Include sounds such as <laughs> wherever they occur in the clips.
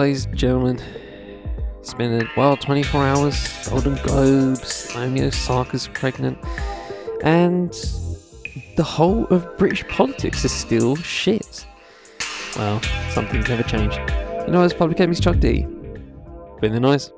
ladies and gentlemen. It's been a well 24 hours. Golden Globes. Naomi Osaka's pregnant, and the whole of British politics is still shit. Well, something's never changed. You know, as Public Enemy's Chuck D. Been the noise.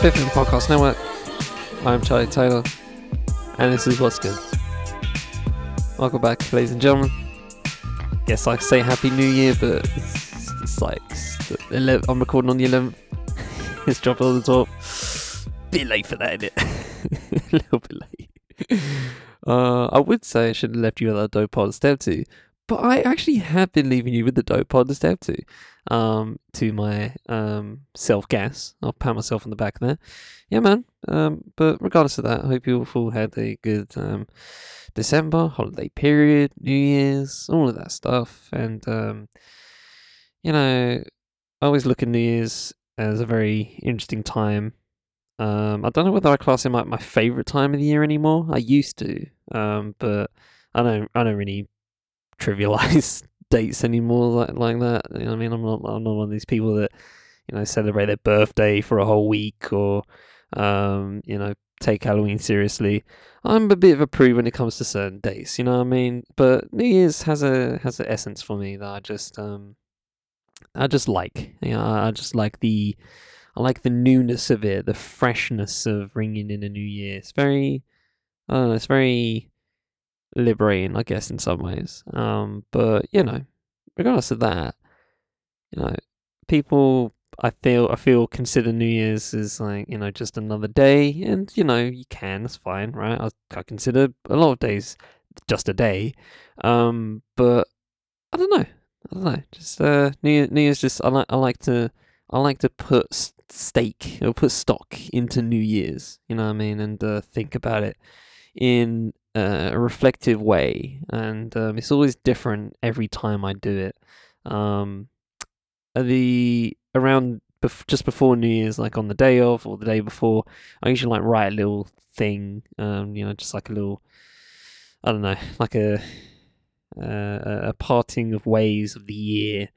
Fifth in the Podcast Network, I'm Charlie Taylor, and this is What's Good. Welcome back, ladies and gentlemen. Yes, I say Happy New Year, but it's, it's like it's the 11th, I'm recording on the 11th. <laughs> it's dropping on the 12th. Bit late for that, innit? <laughs> a little bit late. Uh, I would say I should have left you with that dope to step to, but I actually have been leaving you with the dope pod to step to. Um, to my um self gas. I'll pat myself on the back there. Yeah, man. Um, but regardless of that, I hope you all had a good um December holiday period, New Year's, all of that stuff, and um, you know, I always look at New Year's as a very interesting time. Um, I don't know whether I class it like my favorite time of the year anymore. I used to, um, but I don't. I don't really trivialize <laughs> dates anymore like like that. You know I mean, I'm not. I'm not one of these people that you know celebrate their birthday for a whole week or um, you know take Halloween seriously. I'm a bit of a prude when it comes to certain dates. You know what I mean? But New Year's has a has an essence for me that I just um I just like. You know, I just like the I like the newness of it, the freshness of ringing in a new year. It's very, it's very liberating, I guess, in some ways. Um, but you know, regardless of that, you know, people, I feel, I feel consider New Year's as like you know just another day, and you know you can, that's fine, right? I, I consider a lot of days just a day, um, but I don't know, I don't know, just uh, New Year, New Year's just I like I like to I like to put stake or put stock into New Year's, you know what I mean, and uh, think about it in uh, a reflective way, and um, it's always different every time I do it. Um, the around bef- just before New Year's, like on the day of or the day before, I usually like write a little thing, um, you know, just like a little, I don't know, like a uh, a parting of ways of the year,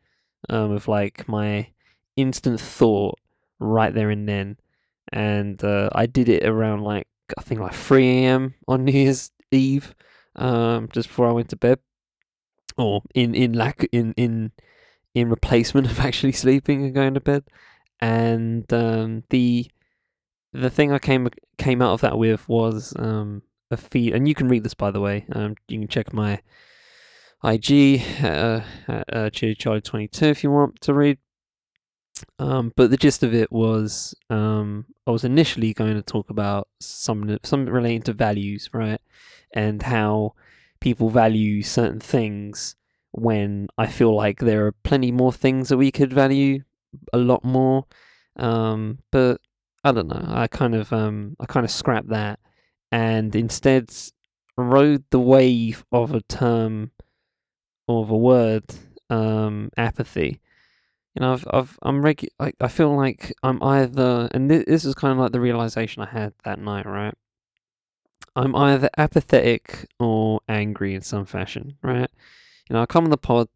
um, of like my instant thought right there and then, and uh, I did it around like I think like three a.m. on New Year's Eve, um, just before I went to bed, or in in lack in in in replacement <laughs> of actually sleeping and going to bed, and um, the the thing I came came out of that with was um, a feed, and you can read this by the way. Um, you can check my IG uh, at uh, Charlie twenty two if you want to read. Um, but the gist of it was um, I was initially going to talk about some something relating to values, right, and how people value certain things when I feel like there are plenty more things that we could value a lot more. Um, but I don't know. I kind of um, I kind of scrapped that and instead rode the wave of a term or of a word, um, apathy you know, I've, I've, I'm regu- I, I feel like I'm either, and this, this is kind of like the realization I had that night, right? I'm either apathetic or angry in some fashion, right? You know, I come on the pod,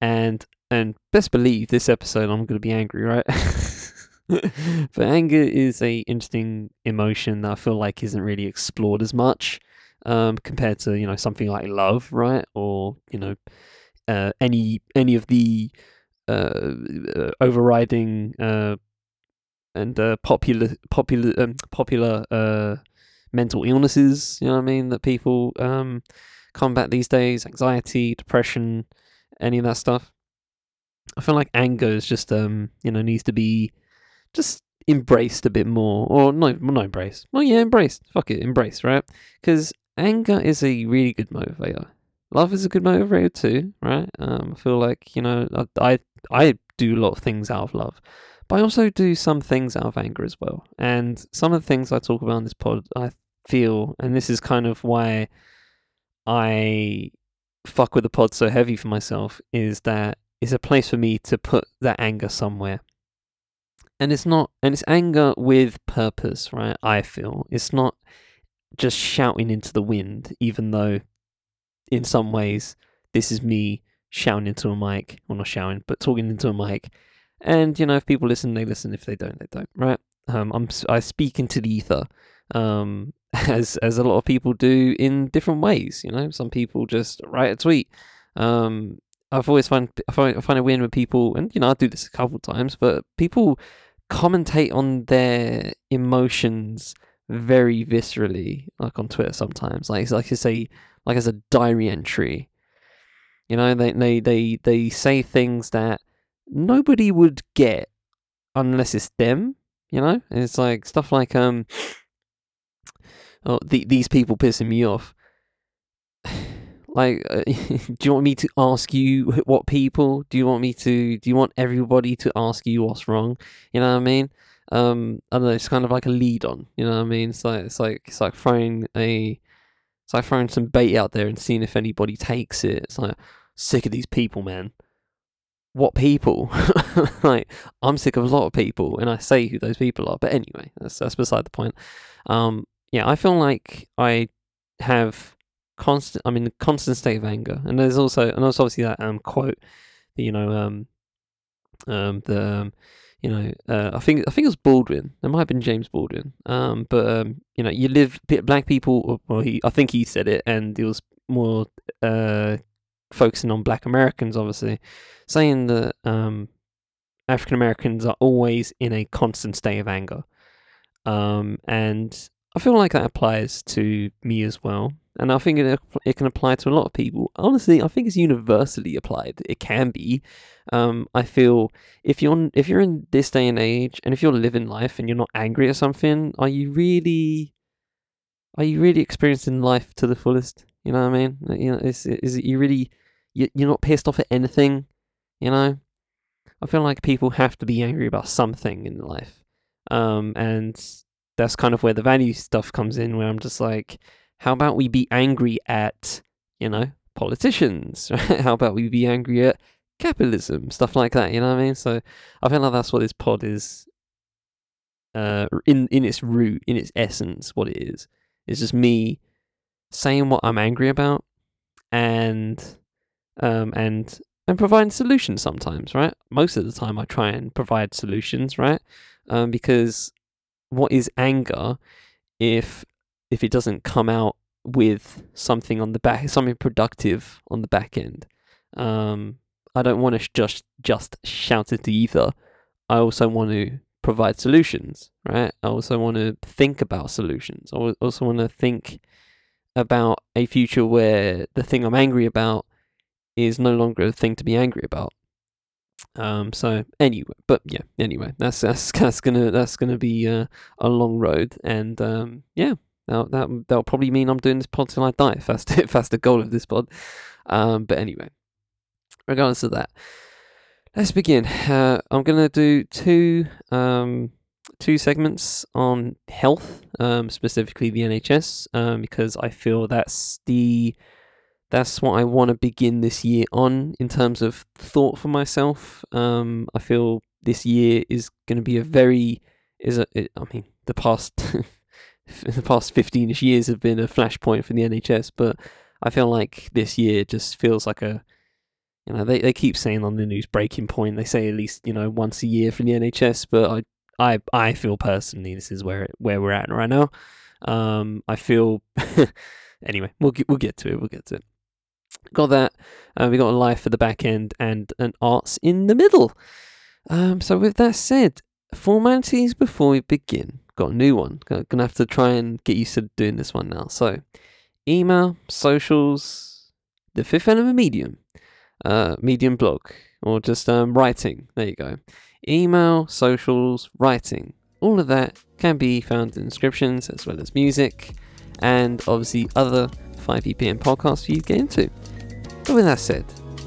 and and best believe this episode I'm going to be angry, right? <laughs> but anger is a interesting emotion that I feel like isn't really explored as much um, compared to you know something like love, right? Or you know, uh, any any of the uh, uh, overriding uh, and uh, popular popular um, popular uh, mental illnesses. You know what I mean? That people um, combat these days: anxiety, depression, any of that stuff. I feel like anger is just um, you know needs to be just embraced a bit more, or no, not embraced. Well, yeah, embraced. Fuck it, embrace, right? Because anger is a really good motivator. Love is a good motivator too, right? Um, I feel like you know I, I I do a lot of things out of love, but I also do some things out of anger as well. And some of the things I talk about in this pod, I feel, and this is kind of why I fuck with the pod so heavy for myself is that it's a place for me to put that anger somewhere. And it's not, and it's anger with purpose, right? I feel it's not just shouting into the wind, even though in some ways this is me shouting into a mic, well, not shouting, but talking into a mic. And you know, if people listen, they listen. If they don't, they don't. Right? Um, I'm I speak into the ether, um, as as a lot of people do in different ways. You know, some people just write a tweet. Um, I've always find I find I find it weird when people, and you know, I do this a couple of times, but people commentate on their emotions very viscerally, like on Twitter sometimes. Like it's like you say, like as a diary entry. You know, they they they they say things that nobody would get unless it's them. You know, and it's like stuff like um, oh, the, these people pissing me off. <sighs> Like, uh, <laughs> do you want me to ask you <laughs> what people? Do you want me to? Do you want everybody to ask you what's wrong? You know what I mean? Um, I don't know. It's kind of like a lead on. You know what I mean? It's like it's like it's like throwing a, it's like throwing some bait out there and seeing if anybody takes it. It's like sick of these people, man. What people? <laughs> like I'm sick of a lot of people, and I say who those people are. But anyway, that's that's beside the point. Um, yeah, I feel like I have constant. I'm in a constant state of anger, and there's also and there's obviously that um quote, you know um, um the um, you know uh, I think I think it was Baldwin. It might have been James Baldwin. Um, but um, you know you live black people. Well, he I think he said it, and it was more uh focusing on black Americans, obviously, saying that um African Americans are always in a constant state of anger. Um, and I feel like that applies to me as well and I think it it can apply to a lot of people. Honestly, I think it's universally applied. It can be. Um, I feel if you're if you're in this day and age, and if you're living life and you're not angry at something, are you really are you really experiencing life to the fullest? You know what I mean? You know, is is it you really you, you're not pissed off at anything? You know, I feel like people have to be angry about something in life, um, and that's kind of where the value stuff comes in. Where I'm just like how about we be angry at, you know, politicians? <laughs> How about we be angry at capitalism? Stuff like that, you know what I mean? So I feel like that's what this pod is uh in in its root, in its essence, what it is. It's just me saying what I'm angry about and um and and providing solutions sometimes, right? Most of the time I try and provide solutions, right? Um because what is anger if if it doesn't come out with something on the back, something productive on the back end. Um, I don't want to just just shout it to ether. I also want to provide solutions, right? I also want to think about solutions. I also want to think about a future where the thing I'm angry about is no longer a thing to be angry about. Um. So anyway, but yeah. Anyway, that's that's that's gonna that's gonna be uh, a long road, and um. Yeah. Now that that'll probably mean I'm doing this pod till I die. If that's <laughs> if that's the goal of this pod. Um, but anyway, regardless of that, let's begin. Uh, I'm gonna do two um, two segments on health, um, specifically the NHS, um, because I feel that's the that's what I want to begin this year on in terms of thought for myself. Um, I feel this year is going to be a very is a it, I mean the past <laughs> the past 15ish years have been a flashpoint for the NHS, but I feel like this year just feels like a you know, they, they keep saying on the news breaking point. They say at least, you know, once a year for the NHS, but I I I feel personally this is where where we're at right now. Um I feel <laughs> anyway, we'll get, we'll get to it. We'll get to it. Got that. Uh, we got a life for the back end and an arts in the middle. Um so with that said, formalities before we begin got a new one. Gonna have to try and get used to doing this one now. So, email, socials, the fifth element medium, uh, medium blog, or just um, writing. There you go. Email, socials, writing. All of that can be found in descriptions as well as music, and obviously other 5 EPM podcast for you to get into. But with that said,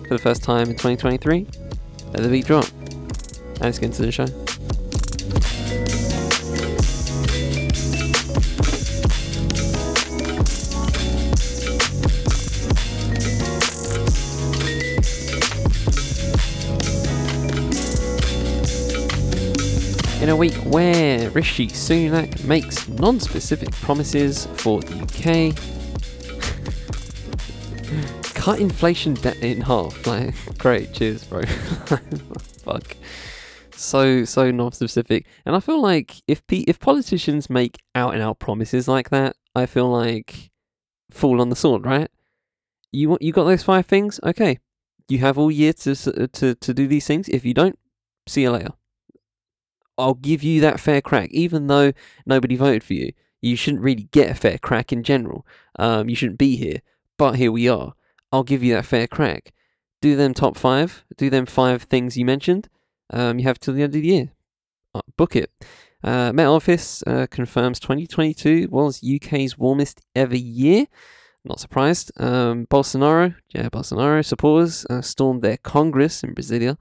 for the first time in 2023, let the beat drop. And let's get into the show. in a week where Rishi Sunak makes non specific promises for the UK, cut inflation debt in half. <laughs> Like, great, cheers, bro. <laughs> Fuck. So so non-specific, and I feel like if pe- if politicians make out and out promises like that, I feel like fall on the sword, right? You you got those five things, okay? You have all year to to to do these things. If you don't, see you later. I'll give you that fair crack, even though nobody voted for you. You shouldn't really get a fair crack in general. Um, you shouldn't be here, but here we are. I'll give you that fair crack. Do them top five. Do them five things you mentioned. Um, you have till the end of the year. Uh, book it. Uh, Met Office uh, confirms 2022 was UK's warmest ever year. Not surprised. Um, Bolsonaro, yeah, Bolsonaro supporters uh, stormed their Congress in Brasilia.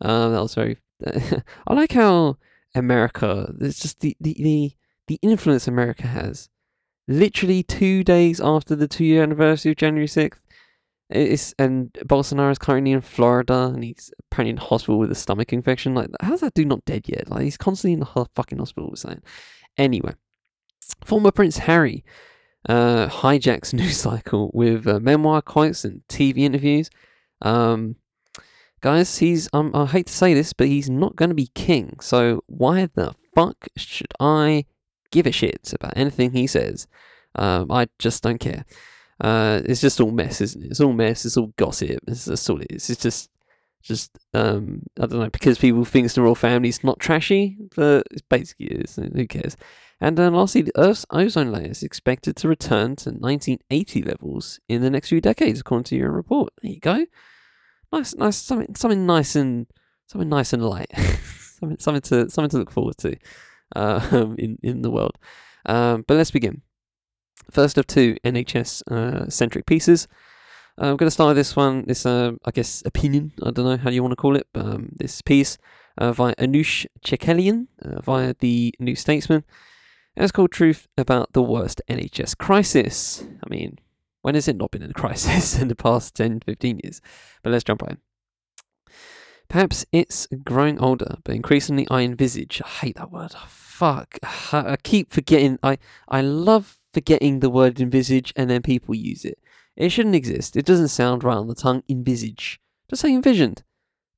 Um, that was very. <laughs> I like how America. It's just the, the the the influence America has. Literally two days after the two-year anniversary of January sixth, it's and Bolsonaro is currently in Florida and he's apparently in hospital with a stomach infection. Like, how's that dude not dead yet? Like, he's constantly in the fucking hospital. Saying, anyway, former Prince Harry uh, hijacks <laughs> news cycle with uh, memoir quotes and TV interviews. Um, guys, he's um, I hate to say this, but he's not going to be king. So why the fuck should I give a shit about anything he says? Um, I just don't care. Uh, it's just all mess, isn't it? It's all mess. It's all gossip. It's, that's all it is. It's just, just um, I don't know because people think the royal family family's not trashy, but it basically is. Who cares? And then lastly, the Earth's ozone layer is expected to return to 1980 levels in the next few decades, according to your report. There you go. Nice, nice, something, something nice and something nice and light. <laughs> something, something to, something to look forward to, uh, <laughs> in in the world. Um, but let's begin. First of two NHS uh, centric pieces. I'm going to start with this one, this, uh, I guess, opinion, I don't know how you want to call it, but um, this piece uh, via Anoosh Chakelian uh, via the New Statesman. It's called Truth About the Worst NHS Crisis. I mean, when has it not been in a <laughs> crisis in the past 10, 15 years? But let's jump right in. Perhaps it's growing older, but increasingly I envisage. I hate that word. Fuck. I keep forgetting. I, I love forgetting the word envisage and then people use it. It shouldn't exist. It doesn't sound right on the tongue. Envisage. Just say envisioned.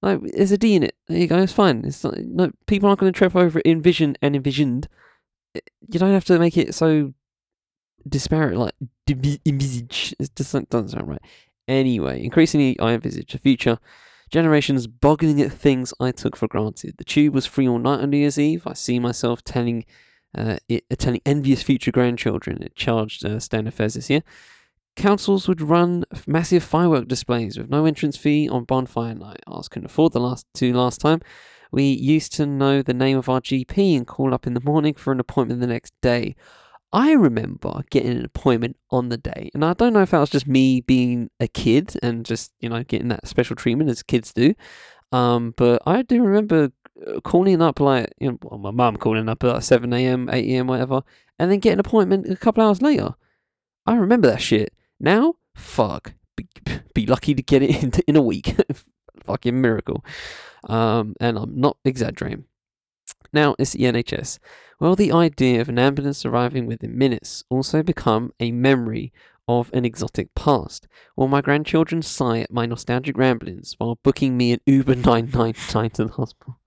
Like there's a D in it. There you go. It's fine. It's not, no people aren't going to trip over envision and envisioned. Eh, you don't have to make it so disparate. Like envisage. It just doesn't sound right. Anyway, increasingly I envisage a future generations boggling at things I took for granted. The tube was free all night on New Year's Eve. I see myself telling it, telling envious future grandchildren. It charged uh, standard fares this year. Councils would run massive firework displays with no entrance fee on bonfire night. I couldn't afford the last two last time. We used to know the name of our GP and call up in the morning for an appointment the next day. I remember getting an appointment on the day, and I don't know if that was just me being a kid and just you know getting that special treatment as kids do, um, but I do remember uh, calling up like you know, well, my mum calling up at like seven a.m., eight a.m., whatever, and then get an appointment a couple hours later. I remember that shit. Now, fuck, be, <laughs> be lucky to get it in, in a week. <laughs> Fucking miracle. Um, and I'm not exaggerating. Now it's the NHS. Well, the idea of an ambulance arriving within minutes also become a memory of an exotic past. Will my grandchildren sigh at my nostalgic ramblings while booking me an Uber <laughs> 999 to the hospital?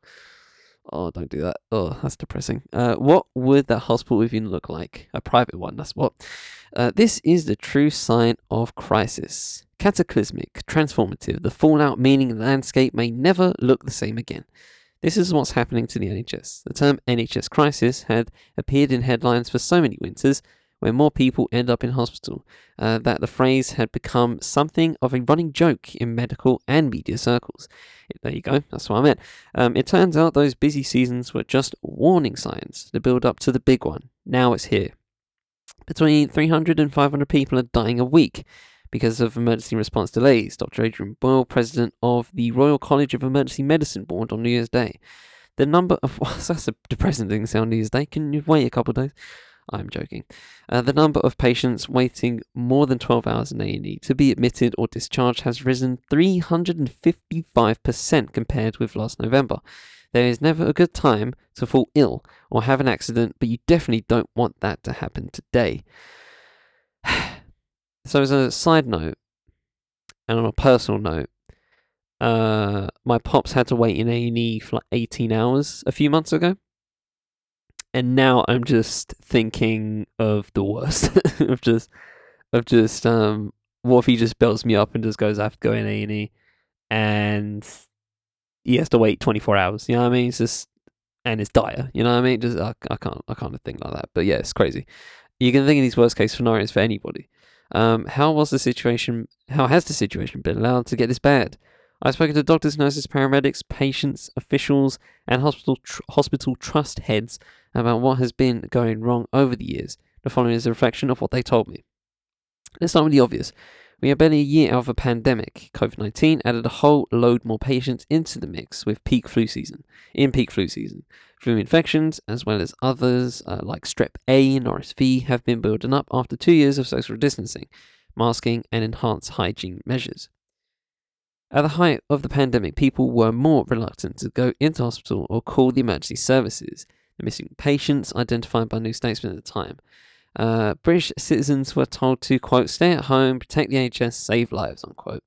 Oh, don't do that. Oh, that's depressing. Uh, what would that hospital even look like? A private one, that's what. Uh, this is the true sign of crisis. Cataclysmic, transformative, the fallout meaning the landscape may never look the same again. This is what's happening to the NHS. The term NHS crisis had appeared in headlines for so many winters, where more people end up in hospital, uh, that the phrase had become something of a running joke in medical and media circles. There you go, that's what I meant. Um, it turns out those busy seasons were just warning signs, the build up to the big one. Now it's here. Between 300 and 500 people are dying a week because of emergency response delays, Dr. Adrian Boyle, president of the Royal College of Emergency Medicine, warned on New Year's Day. The number of. Well, <laughs> that's a depressing thing to say on New Year's Day. Can you wait a couple of days? I'm joking. Uh, the number of patients waiting more than 12 hours in A&E to be admitted or discharged has risen 355% compared with last November. There is never a good time to fall ill or have an accident, but you definitely don't want that to happen today. <sighs> so, as a side note, and on a personal note, uh, my pops had to wait in A and E for like 18 hours a few months ago, and now I'm just thinking of the worst <laughs> of just of just um, what if he just belts me up and just goes, I have to go in A and E, and he has to wait 24 hours. You know what I mean? It's just and it's dire. You know what I mean? Just I, I can't I can't think like that. But yeah, it's crazy. You can think of these worst case scenarios for anybody. Um, how was the situation? How has the situation been allowed to get this bad? I've spoken to doctors, nurses, paramedics, patients, officials, and hospital tr- hospital trust heads about what has been going wrong over the years. The following is a reflection of what they told me. Let's start with the obvious. We are barely a year out of a pandemic. COVID 19 added a whole load more patients into the mix with peak flu season. In peak flu season, flu infections, as well as others uh, like strep A and RSV, have been building up after two years of social distancing, masking, and enhanced hygiene measures. At the height of the pandemic, people were more reluctant to go into hospital or call the emergency services. The missing patients identified by New Statesman at the time uh, British citizens were told to, quote, stay at home, protect the NHS, save lives, unquote.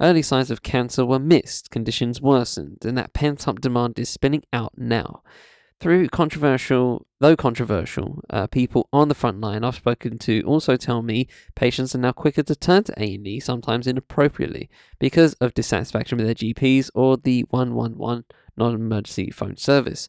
Early signs of cancer were missed, conditions worsened, and that pent up demand is spinning out now. Through controversial, though controversial, uh, people on the front line I've spoken to also tell me patients are now quicker to turn to A&E, sometimes inappropriately, because of dissatisfaction with their GPs or the 111 non-emergency phone service.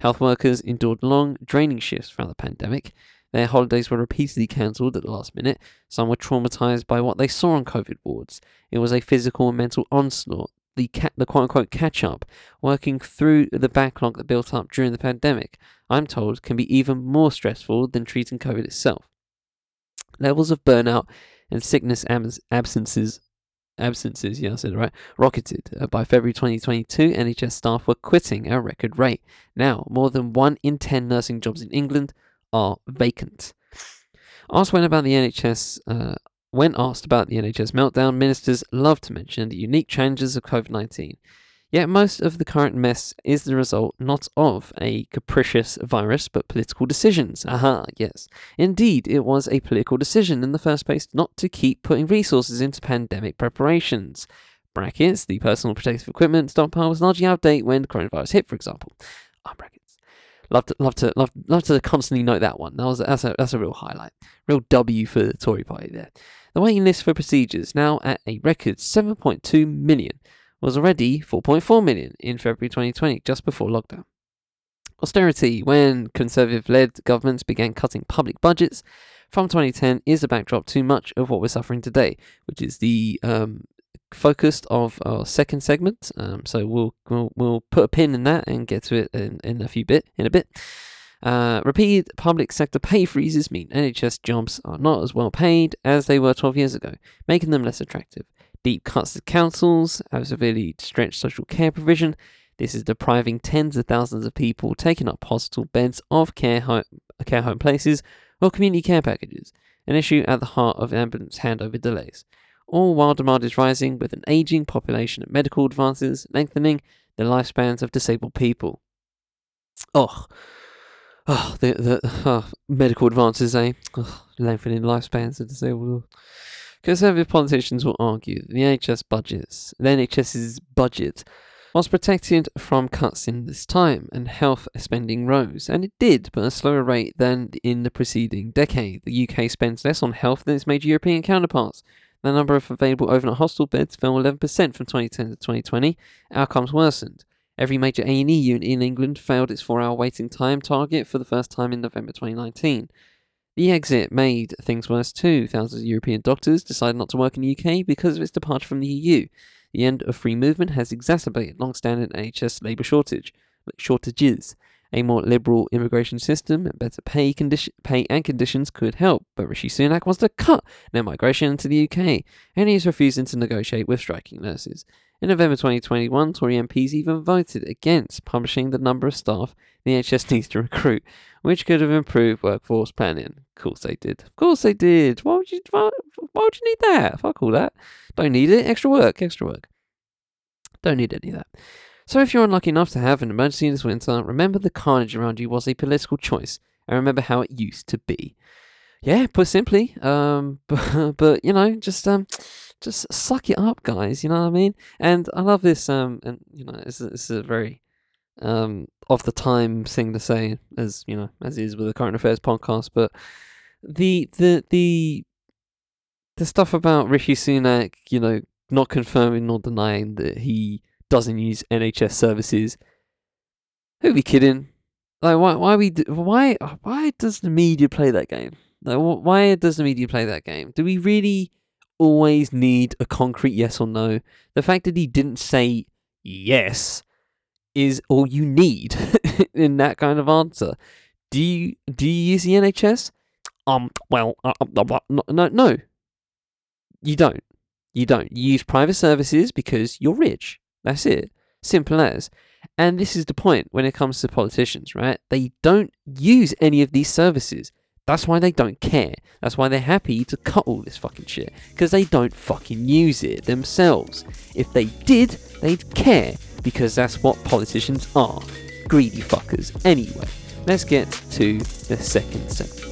Health workers endured long, draining shifts throughout the pandemic, their holidays were repeatedly cancelled at the last minute. Some were traumatized by what they saw on COVID wards. It was a physical and mental onslaught, the, ca- the quote unquote catch up, working through the backlog that built up during the pandemic, I'm told can be even more stressful than treating COVID itself. Levels of burnout and sickness ab- absences absences, yeah, I said right, rocketed. Uh, by February 2022, NHS staff were quitting at a record rate. Now, more than 1 in 10 nursing jobs in England are vacant. Asked when about the NHS, uh, when asked about the NHS meltdown, ministers love to mention the unique challenges of COVID 19. Yet most of the current mess is the result not of a capricious virus, but political decisions. Aha, yes. Indeed, it was a political decision in the first place not to keep putting resources into pandemic preparations. Brackets, the personal protective equipment stockpile was largely out of date when coronavirus hit, for example. Ah, brackets. Love to, love to, love, love to constantly note that one. That was that's a that's a real highlight, real W for the Tory party there. The waiting list for procedures now at a record 7.2 million was already 4.4 million in February 2020, just before lockdown. Austerity, when Conservative-led governments began cutting public budgets from 2010, is the backdrop to much of what we're suffering today, which is the um, focused of our second segment. Um, so we'll, we'll we'll put a pin in that and get to it in, in a few bit in a bit. Uh, repeated public sector pay freezes mean NHS jobs are not as well paid as they were 12 years ago, making them less attractive. Deep cuts to councils have severely stretched social care provision. This is depriving tens of thousands of people taking up hospital beds of care home, care home places or community care packages, an issue at the heart of ambulance handover delays all while demand is rising with an aging population and medical advances lengthening the lifespans of disabled people. Oh, oh, the, the oh, medical advances, eh? Oh, lengthening lifespans of disabled. Conservative politicians will argue that the NHS budgets, the NHS's budget, was protected from cuts in this time, and health spending rose, and it did, but at a slower rate than in the preceding decade. The UK spends less on health than its major European counterparts, the number of available overnight hospital beds fell 11% from 2010 to 2020. Outcomes worsened. Every major A&E unit in England failed its four-hour waiting time target for the first time in November 2019. Brexit made things worse too. Thousands of European doctors decided not to work in the UK because of its departure from the EU. The end of free movement has exacerbated long-standing NHS labour shortage shortages. A more liberal immigration system and better pay, condition, pay and conditions could help, but Rishi Sunak wants to cut net migration into the UK, and he is refusing to negotiate with striking nurses. In November 2021, Tory MPs even voted against publishing the number of staff the NHS <laughs> needs to recruit, which could have improved workforce planning. Of course they did. Of course they did. Why would you? Why, why would you need that? Fuck all that. Don't need it. Extra work. Extra work. Don't need any of that. So if you're unlucky enough to have an emergency this winter, remember the carnage around you was a political choice, and remember how it used to be. Yeah, put simply, um, <laughs> but, but you know, just um, just suck it up, guys. You know what I mean? And I love this. Um, and you know, this is, a very um of the time thing to say, as you know, as is with the current affairs podcast. But the the the the stuff about Rishi Sunak, you know, not confirming nor denying that he doesn't use NHS services. Who be kidding? Like, why? Why we? Why? Why does the media play that game? Like, why does the media play that game? Do we really always need a concrete yes or no? The fact that he didn't say yes is all you need <laughs> in that kind of answer. Do you do you use the NHS? Um, well, uh, no, no, no, you don't. You don't. You use private services because you're rich. That's it. Simple as. And this is the point when it comes to politicians, right? They don't use any of these services. That's why they don't care. That's why they're happy to cut all this fucking shit. Because they don't fucking use it themselves. If they did, they'd care. Because that's what politicians are. Greedy fuckers. Anyway, let's get to the second segment.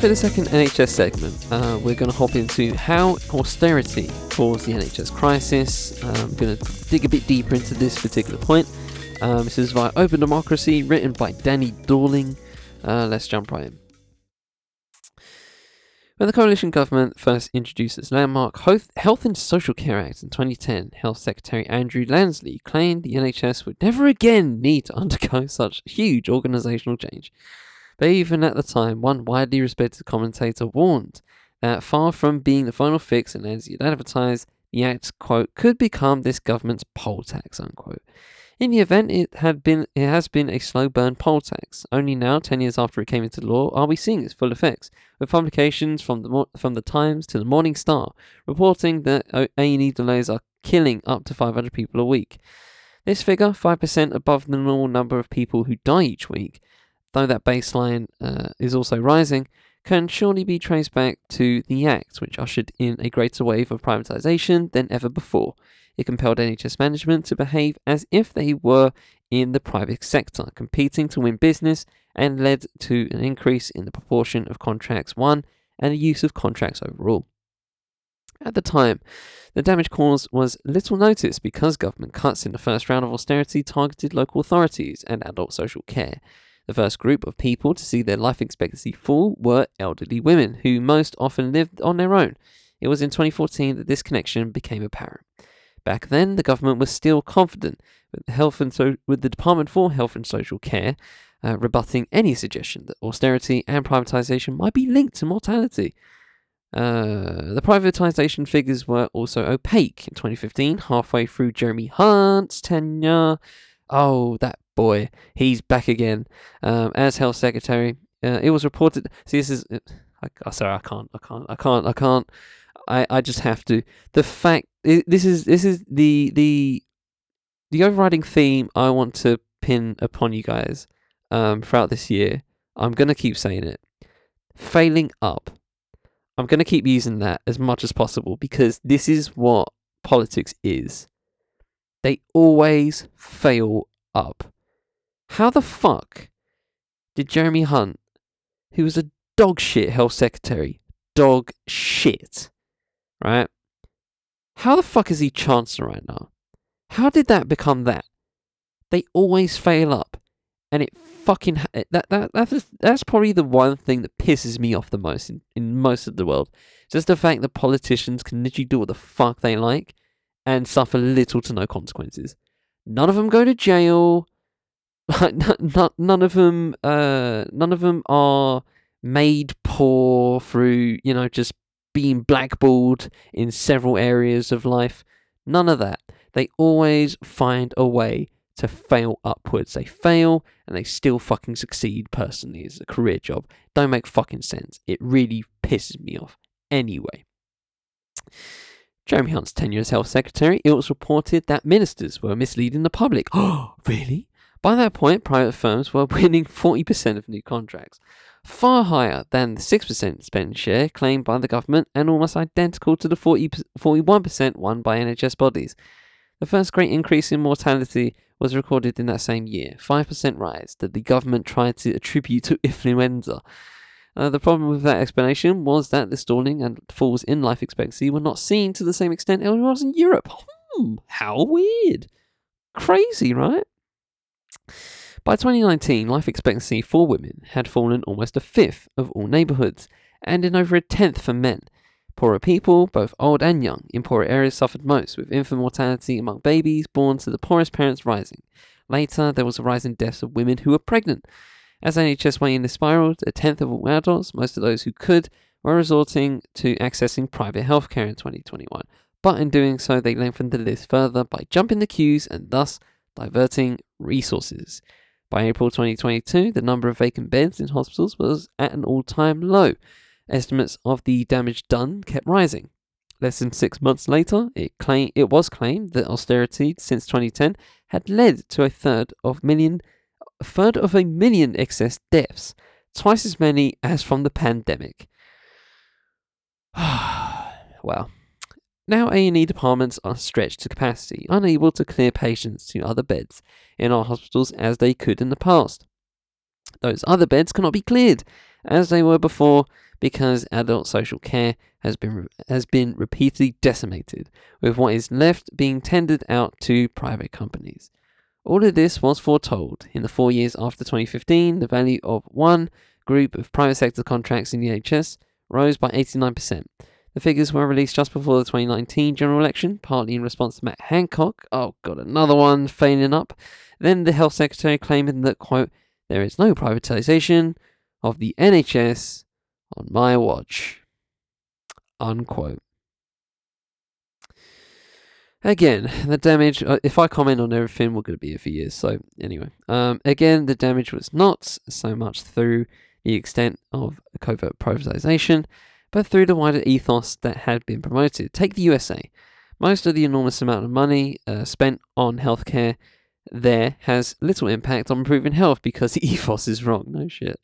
For the second NHS segment, uh, we're going to hop into how austerity caused the NHS crisis. Uh, I'm going to dig a bit deeper into this particular point. Um, this is via Open Democracy, written by Danny Dorling. Uh, let's jump right in. When the coalition government first introduced its landmark Health and Social Care Act in 2010, Health Secretary Andrew Lansley claimed the NHS would never again need to <laughs> undergo such huge organisational change. But even at the time, one widely respected commentator warned that far from being the final fix, and as had advertised, the act, quote, could become this government's poll tax, unquote. In the event, it had been it has been a slow burn poll tax. Only now, ten years after it came into law, are we seeing its full effects, with publications from the from the Times to the Morning Star reporting that A&E delays are killing up to 500 people a week. This figure, 5% above the normal number of people who die each week, though that baseline uh, is also rising, can surely be traced back to the Act, which ushered in a greater wave of privatisation than ever before. It compelled NHS management to behave as if they were in the private sector, competing to win business, and led to an increase in the proportion of contracts won and the use of contracts overall. At the time, the damage caused was little noticed because government cuts in the first round of austerity targeted local authorities and adult social care. The first group of people to see their life expectancy fall were elderly women, who most often lived on their own. It was in 2014 that this connection became apparent. Back then, the government was still confident with the, health and so- with the Department for Health and Social Care, uh, rebutting any suggestion that austerity and privatisation might be linked to mortality. Uh, the privatisation figures were also opaque in 2015, halfway through Jeremy Hunt's tenure. Oh, that boy, he's back again um, as health secretary. Uh, it was reported. See, this is. I, sorry, I can't. I can't. I can't. I can't. I, I just have to. The fact this is this is the the the overriding theme I want to pin upon you guys um, throughout this year. I'm gonna keep saying it. Failing up. I'm gonna keep using that as much as possible because this is what politics is. They always fail up. How the fuck did Jeremy Hunt, who was a dog shit health secretary, dog shit, right? How the fuck is he chancellor right now? How did that become that? They always fail up, and it fucking that that that's that's probably the one thing that pisses me off the most in, in most of the world. Just the fact that politicians can literally do what the fuck they like and suffer little to no consequences. None of them go to jail. <laughs> None of them, uh, none of them are made poor through you know just being blackballed in several areas of life. None of that. They always find a way to fail upwards. They fail and they still fucking succeed personally as a career job. Don't make fucking sense. It really pisses me off. Anyway, Jeremy Hunt's tenure as Health Secretary, it was reported that ministers were misleading the public. Oh, <gasps> really? By that point, private firms were <laughs> winning 40% of new contracts, far higher than the 6% spend share claimed by the government and almost identical to the 40, 41% won by NHS bodies. The first great increase in mortality was recorded in that same year, 5% rise that the government tried to attribute to <laughs> influenza. Uh, the problem with that explanation was that the stalling and falls in life expectancy were not seen to the same extent as it was in Europe. Hmm, how weird. Crazy, right? By 2019, life expectancy for women had fallen almost a fifth of all neighbourhoods, and in over a tenth for men. Poorer people, both old and young, in poorer areas suffered most, with infant mortality among babies born to the poorest parents rising. Later, there was a rise in deaths of women who were pregnant. As NHS waiting list spiraled, a tenth of all adults, most of those who could, were resorting to accessing private healthcare in 2021. But in doing so, they lengthened the list further by jumping the queues and thus diverting resources. By April 2022, the number of vacant beds in hospitals was at an all time low. Estimates of the damage done kept rising. Less than six months later, it, claim, it was claimed that austerity since 2010 had led to a third of million, a third of a million excess deaths, twice as many as from the pandemic. <sighs> well, now A&E departments are stretched to capacity, unable to clear patients to other beds in our hospitals as they could in the past. Those other beds cannot be cleared as they were before because adult social care has been has been repeatedly decimated, with what is left being tendered out to private companies. All of this was foretold. In the four years after 2015, the value of one group of private sector contracts in the NHS rose by 89%, the figures were released just before the 2019 general election, partly in response to Matt Hancock. Oh, God, another one failing up. Then the health secretary claiming that, quote, there is no privatisation of the NHS on my watch, unquote. Again, the damage, uh, if I comment on everything, we're going to be here for years. So, anyway, um, again, the damage was not so much through the extent of covert privatization but through the wider ethos that had been promoted. Take the USA. Most of the enormous amount of money uh, spent on healthcare there has little impact on improving health because <laughs> the ethos is wrong. No shit.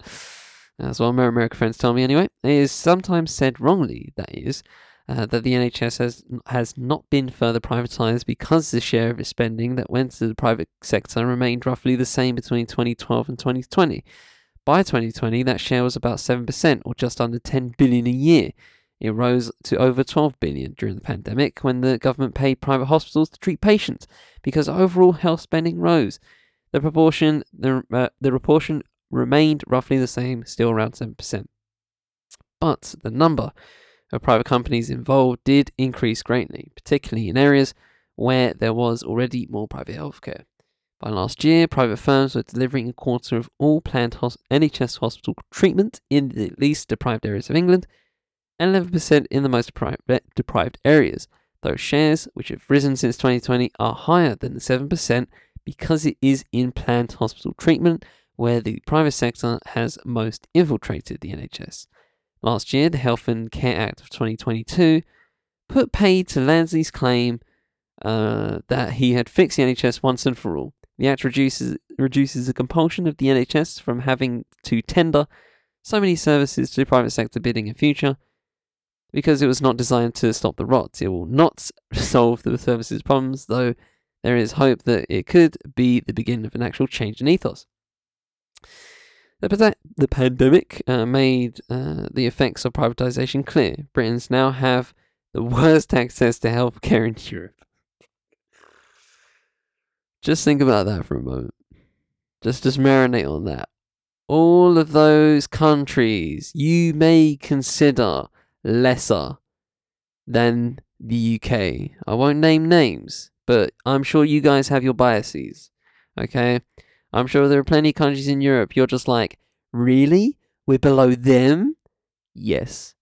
That's what my American friends tell me anyway. It is sometimes said wrongly, that is, uh, that the NHS has has not been further privatised because the share of its spending that went to the private sector remained roughly the same between 2012 and 2020. By 2020, that share was about 7%, or just under 10 billion a year. It rose to over 12 billion during the pandemic when the government paid private hospitals to treat patients because overall health spending rose. The proportion the, uh, the proportion remained roughly the same, still around 7%. But the number of private companies involved did increase greatly, particularly in areas where there was already more private healthcare. By last year, private firms were delivering a quarter of all planned NHS hospital treatment in the least deprived areas of England and 11% in the most deprived areas. Those shares, which have risen since 2020, are higher than the 7% because it is in planned hospital treatment where the private sector has most infiltrated the NHS. Last year, the Health and Care Act of 2022 put paid to Lansley's claim uh, that he had fixed the NHS once and for all. The Act reduces, reduces the compulsion of the NHS from having to tender so many services to private sector bidding in future because it was not designed to stop the rot. It will not <laughs> solve the services problems, though there is hope that it could be the beginning of an actual change in ethos. The, the pandemic uh, made uh, the effects of privatization clear. Britons now have the worst <laughs> access to healthcare in Europe. Just think about that for a moment. Just just marinate on that. All of those countries you may consider lesser than the UK. I won't name names, but I'm sure you guys have your biases. Okay? I'm sure there are plenty of countries in Europe you're just like, really? We're below them? Yes.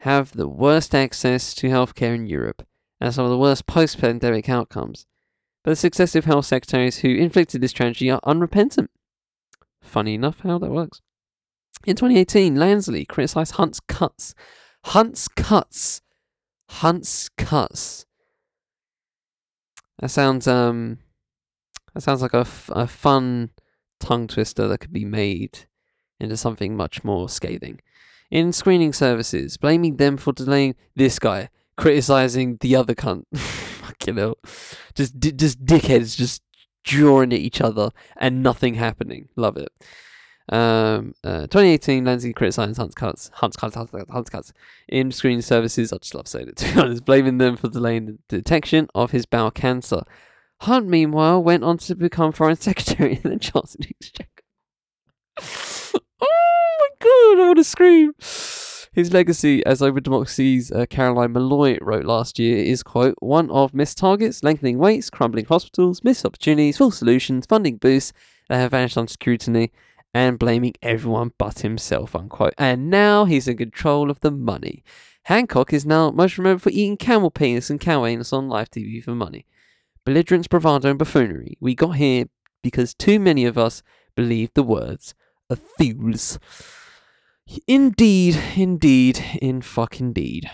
Have the worst access to healthcare in Europe and some of the worst post pandemic outcomes but the successive health secretaries who inflicted this tragedy are unrepentant. Funny enough how that works. In 2018, Lansley criticised Hunt's cuts. Hunt's cuts Hunt's Cuts. That sounds um that sounds like a, f- a fun tongue twister that could be made into something much more scathing. In screening services, blaming them for delaying this guy, criticizing the other cunt. <laughs> Fucking hell. Just, just dickheads just jawing at each other and nothing happening. Love it. Um, uh, 2018, Lansley criticized Hunt's Cuts, Hunt's Cuts, Hunt's Cuts, Hunt's Cuts in screen services. I just love saying it <laughs> to be honest, blaming them for delaying the detection of his bowel cancer. Hunt, meanwhile, went on to become Foreign <laughs> Secretary in the Johnson Exchequer. <laughs> oh my god, I want to scream. His legacy, as Open Democracy's uh, Caroline Molloy wrote last year, is, quote, one of missed targets, lengthening waits, crumbling hospitals, missed opportunities, full solutions, funding boosts that have vanished on scrutiny, and blaming everyone but himself, unquote. And now he's in control of the money. Hancock is now most remembered for eating camel penis and cow anus on live TV for money. Belligerence, bravado, and buffoonery. We got here because too many of us believed the words of fools. Indeed, indeed, in fuck indeed.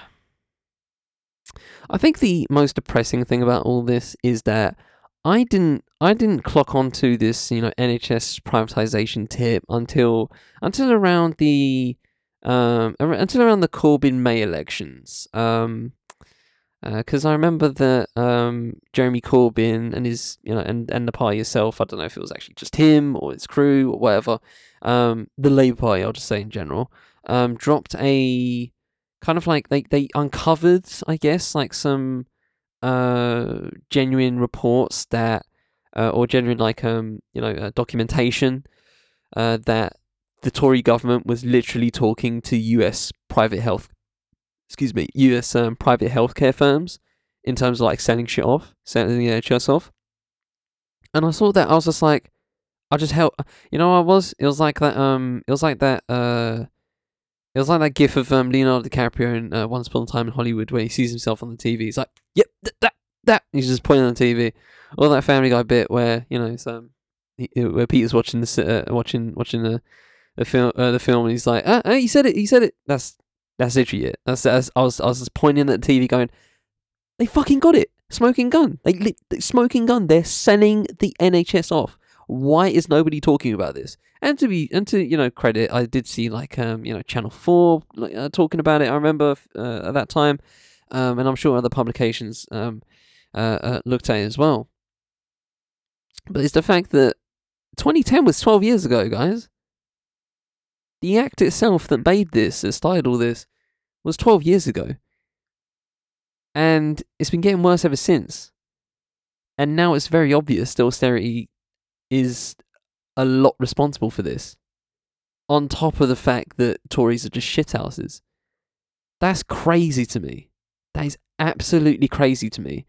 I think the most depressing thing about all this is that I didn't I didn't clock onto this, you know, NHS privatization tip until until around the um until around the Corbyn May elections. Um because I remember that um, Jeremy Corbyn and his, you know, and, and the party itself, I don't know if it was actually just him or his crew or whatever, um, the Labour Party, I'll just say in general, um, dropped a kind of like they, they uncovered, I guess, like some uh, genuine reports that, uh, or genuine like um, you know, uh, documentation uh, that the Tory government was literally talking to U.S. private health, excuse me, U.S. Um, private healthcare firms in terms of like selling shit off, selling the NHS off. And I saw that I was just like, I just help. You know, I was. It was like that. Um, it was like that. Uh, it was like that gif of um Leonardo DiCaprio in uh, Once Upon a Time in Hollywood where he sees himself on the TV. He's like, "Yep, th- that, that." He's just pointing on the TV. Or that Family Guy bit where you know, it's, um, he, where Peter's watching the uh, watching watching the the film uh, the film and he's like, "Ah, ah, he said it. He said it." That's that's literally it. That's, that's I was I was just pointing at the TV going, "They fucking got it." Smoking gun. Li- smoking gun. They're selling the NHS off. Why is nobody talking about this? And to be and to you know credit, I did see like um you know Channel Four like, uh, talking about it. I remember uh, at that time, um, and I'm sure other publications um uh, uh, looked at it as well. But it's the fact that 2010 was 12 years ago, guys. The act itself that made this, that started all this, was 12 years ago. And it's been getting worse ever since. And now it's very obvious that austerity is a lot responsible for this. On top of the fact that Tories are just shithouses. That's crazy to me. That is absolutely crazy to me.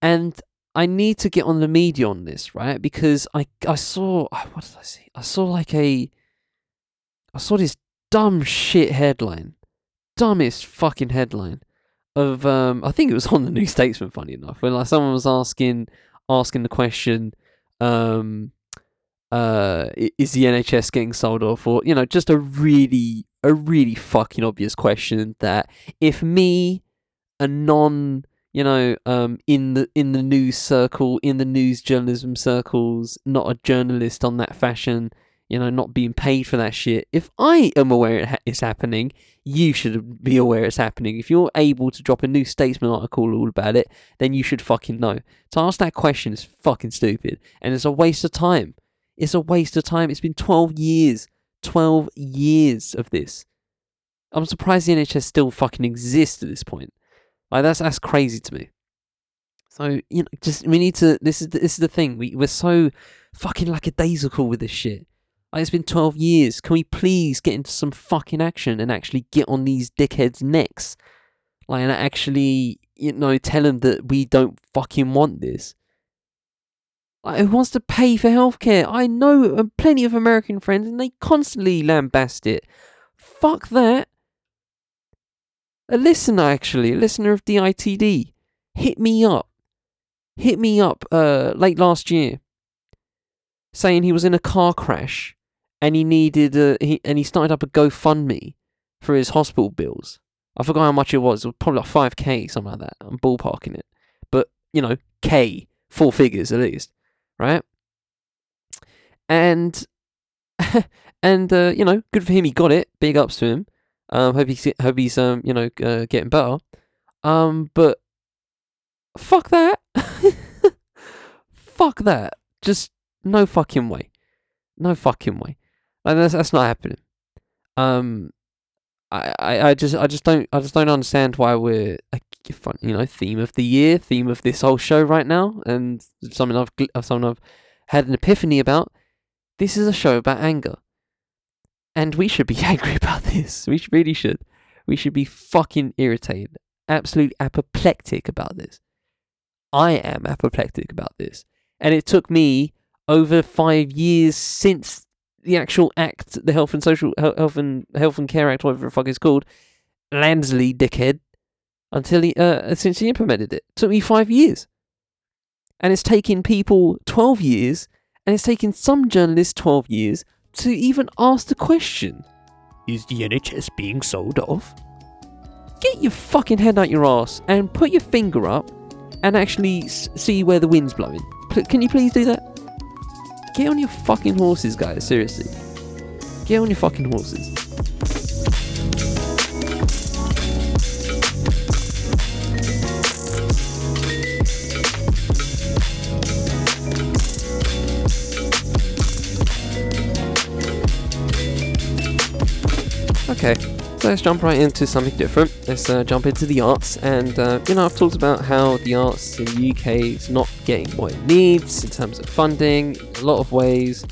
And I need to get on the media on this, right? Because I I saw ah, what did I see? I saw like a I saw this dumb shit headline. Dumbest fucking headline of um I think it was <laughs> on the New Statesman funny enough, when like someone was asking asking the question um uh is the NHS getting sold off or you know just a really a really fucking obvious question that if me a non you know um in the in the news circle in the news journalism circles not a journalist on that fashion you know not being paid for that shit if i am aware it ha- it's happening you should be aware it's happening if you're able to drop a new statesman article all about it then you should fucking know to ask that question is fucking stupid and it's a waste of time it's a waste of time it's been 12 years 12 years of this i'm surprised the nhs still fucking exists at this point like that's that's crazy to me. So you know, just we need to. This is this is the thing. We we're so fucking lackadaisical with this shit. Like it's been twelve years. Can we please get into some fucking action and actually get on these dickheads' necks? Like and actually, you know, tell them that we don't fucking want this. Like, who wants to pay for healthcare? I know uh, plenty of American friends, and they constantly lambast it. Fuck that a listener actually, a listener of DITD, hit me up, hit me up uh, late last year, saying he was in a car crash and he needed a, he, and he started up a GoFundMe for his hospital bills. I forgot how much it was. It was probably like five k, something like that. I'm ballparking it, but you know, k four figures at least, right? And <laughs> and uh, you know, good for him. He got it. Big ups to him. Um, hope he's hope he's um you know uh, getting better. Um, but fuck that. <laughs> fuck that. Just no fucking way. No fucking way. Like that's that's not happening. Um, I, I, I just I just don't I just don't understand why we're fun you know theme of the year theme of this whole show right now and something I've something I've had an epiphany about. This is a show about anger, and we should be <laughs> angry about this. We really should. We should be fucking irritated, absolutely apoplectic about this. I am apoplectic about this, and it took me over five years since the actual act, the Health and Social Health and Health and Care Act, whatever the fuck it's called, Lansley dickhead, until he uh, since he implemented it. it took me five years, and it's taken people twelve years, and it's taken some journalists twelve years to even ask the question: Is the NHS being sold off? Get your fucking head out your ass and put your finger up and actually see where the wind's blowing. Can you please do that? Get on your fucking horses, guys. Seriously. Get on your fucking horses. Okay, so let's jump right into something different. Let's uh, jump into the arts. And, uh, you know, I've talked about how the arts in the UK is not getting what it needs in terms of funding, a lot of ways.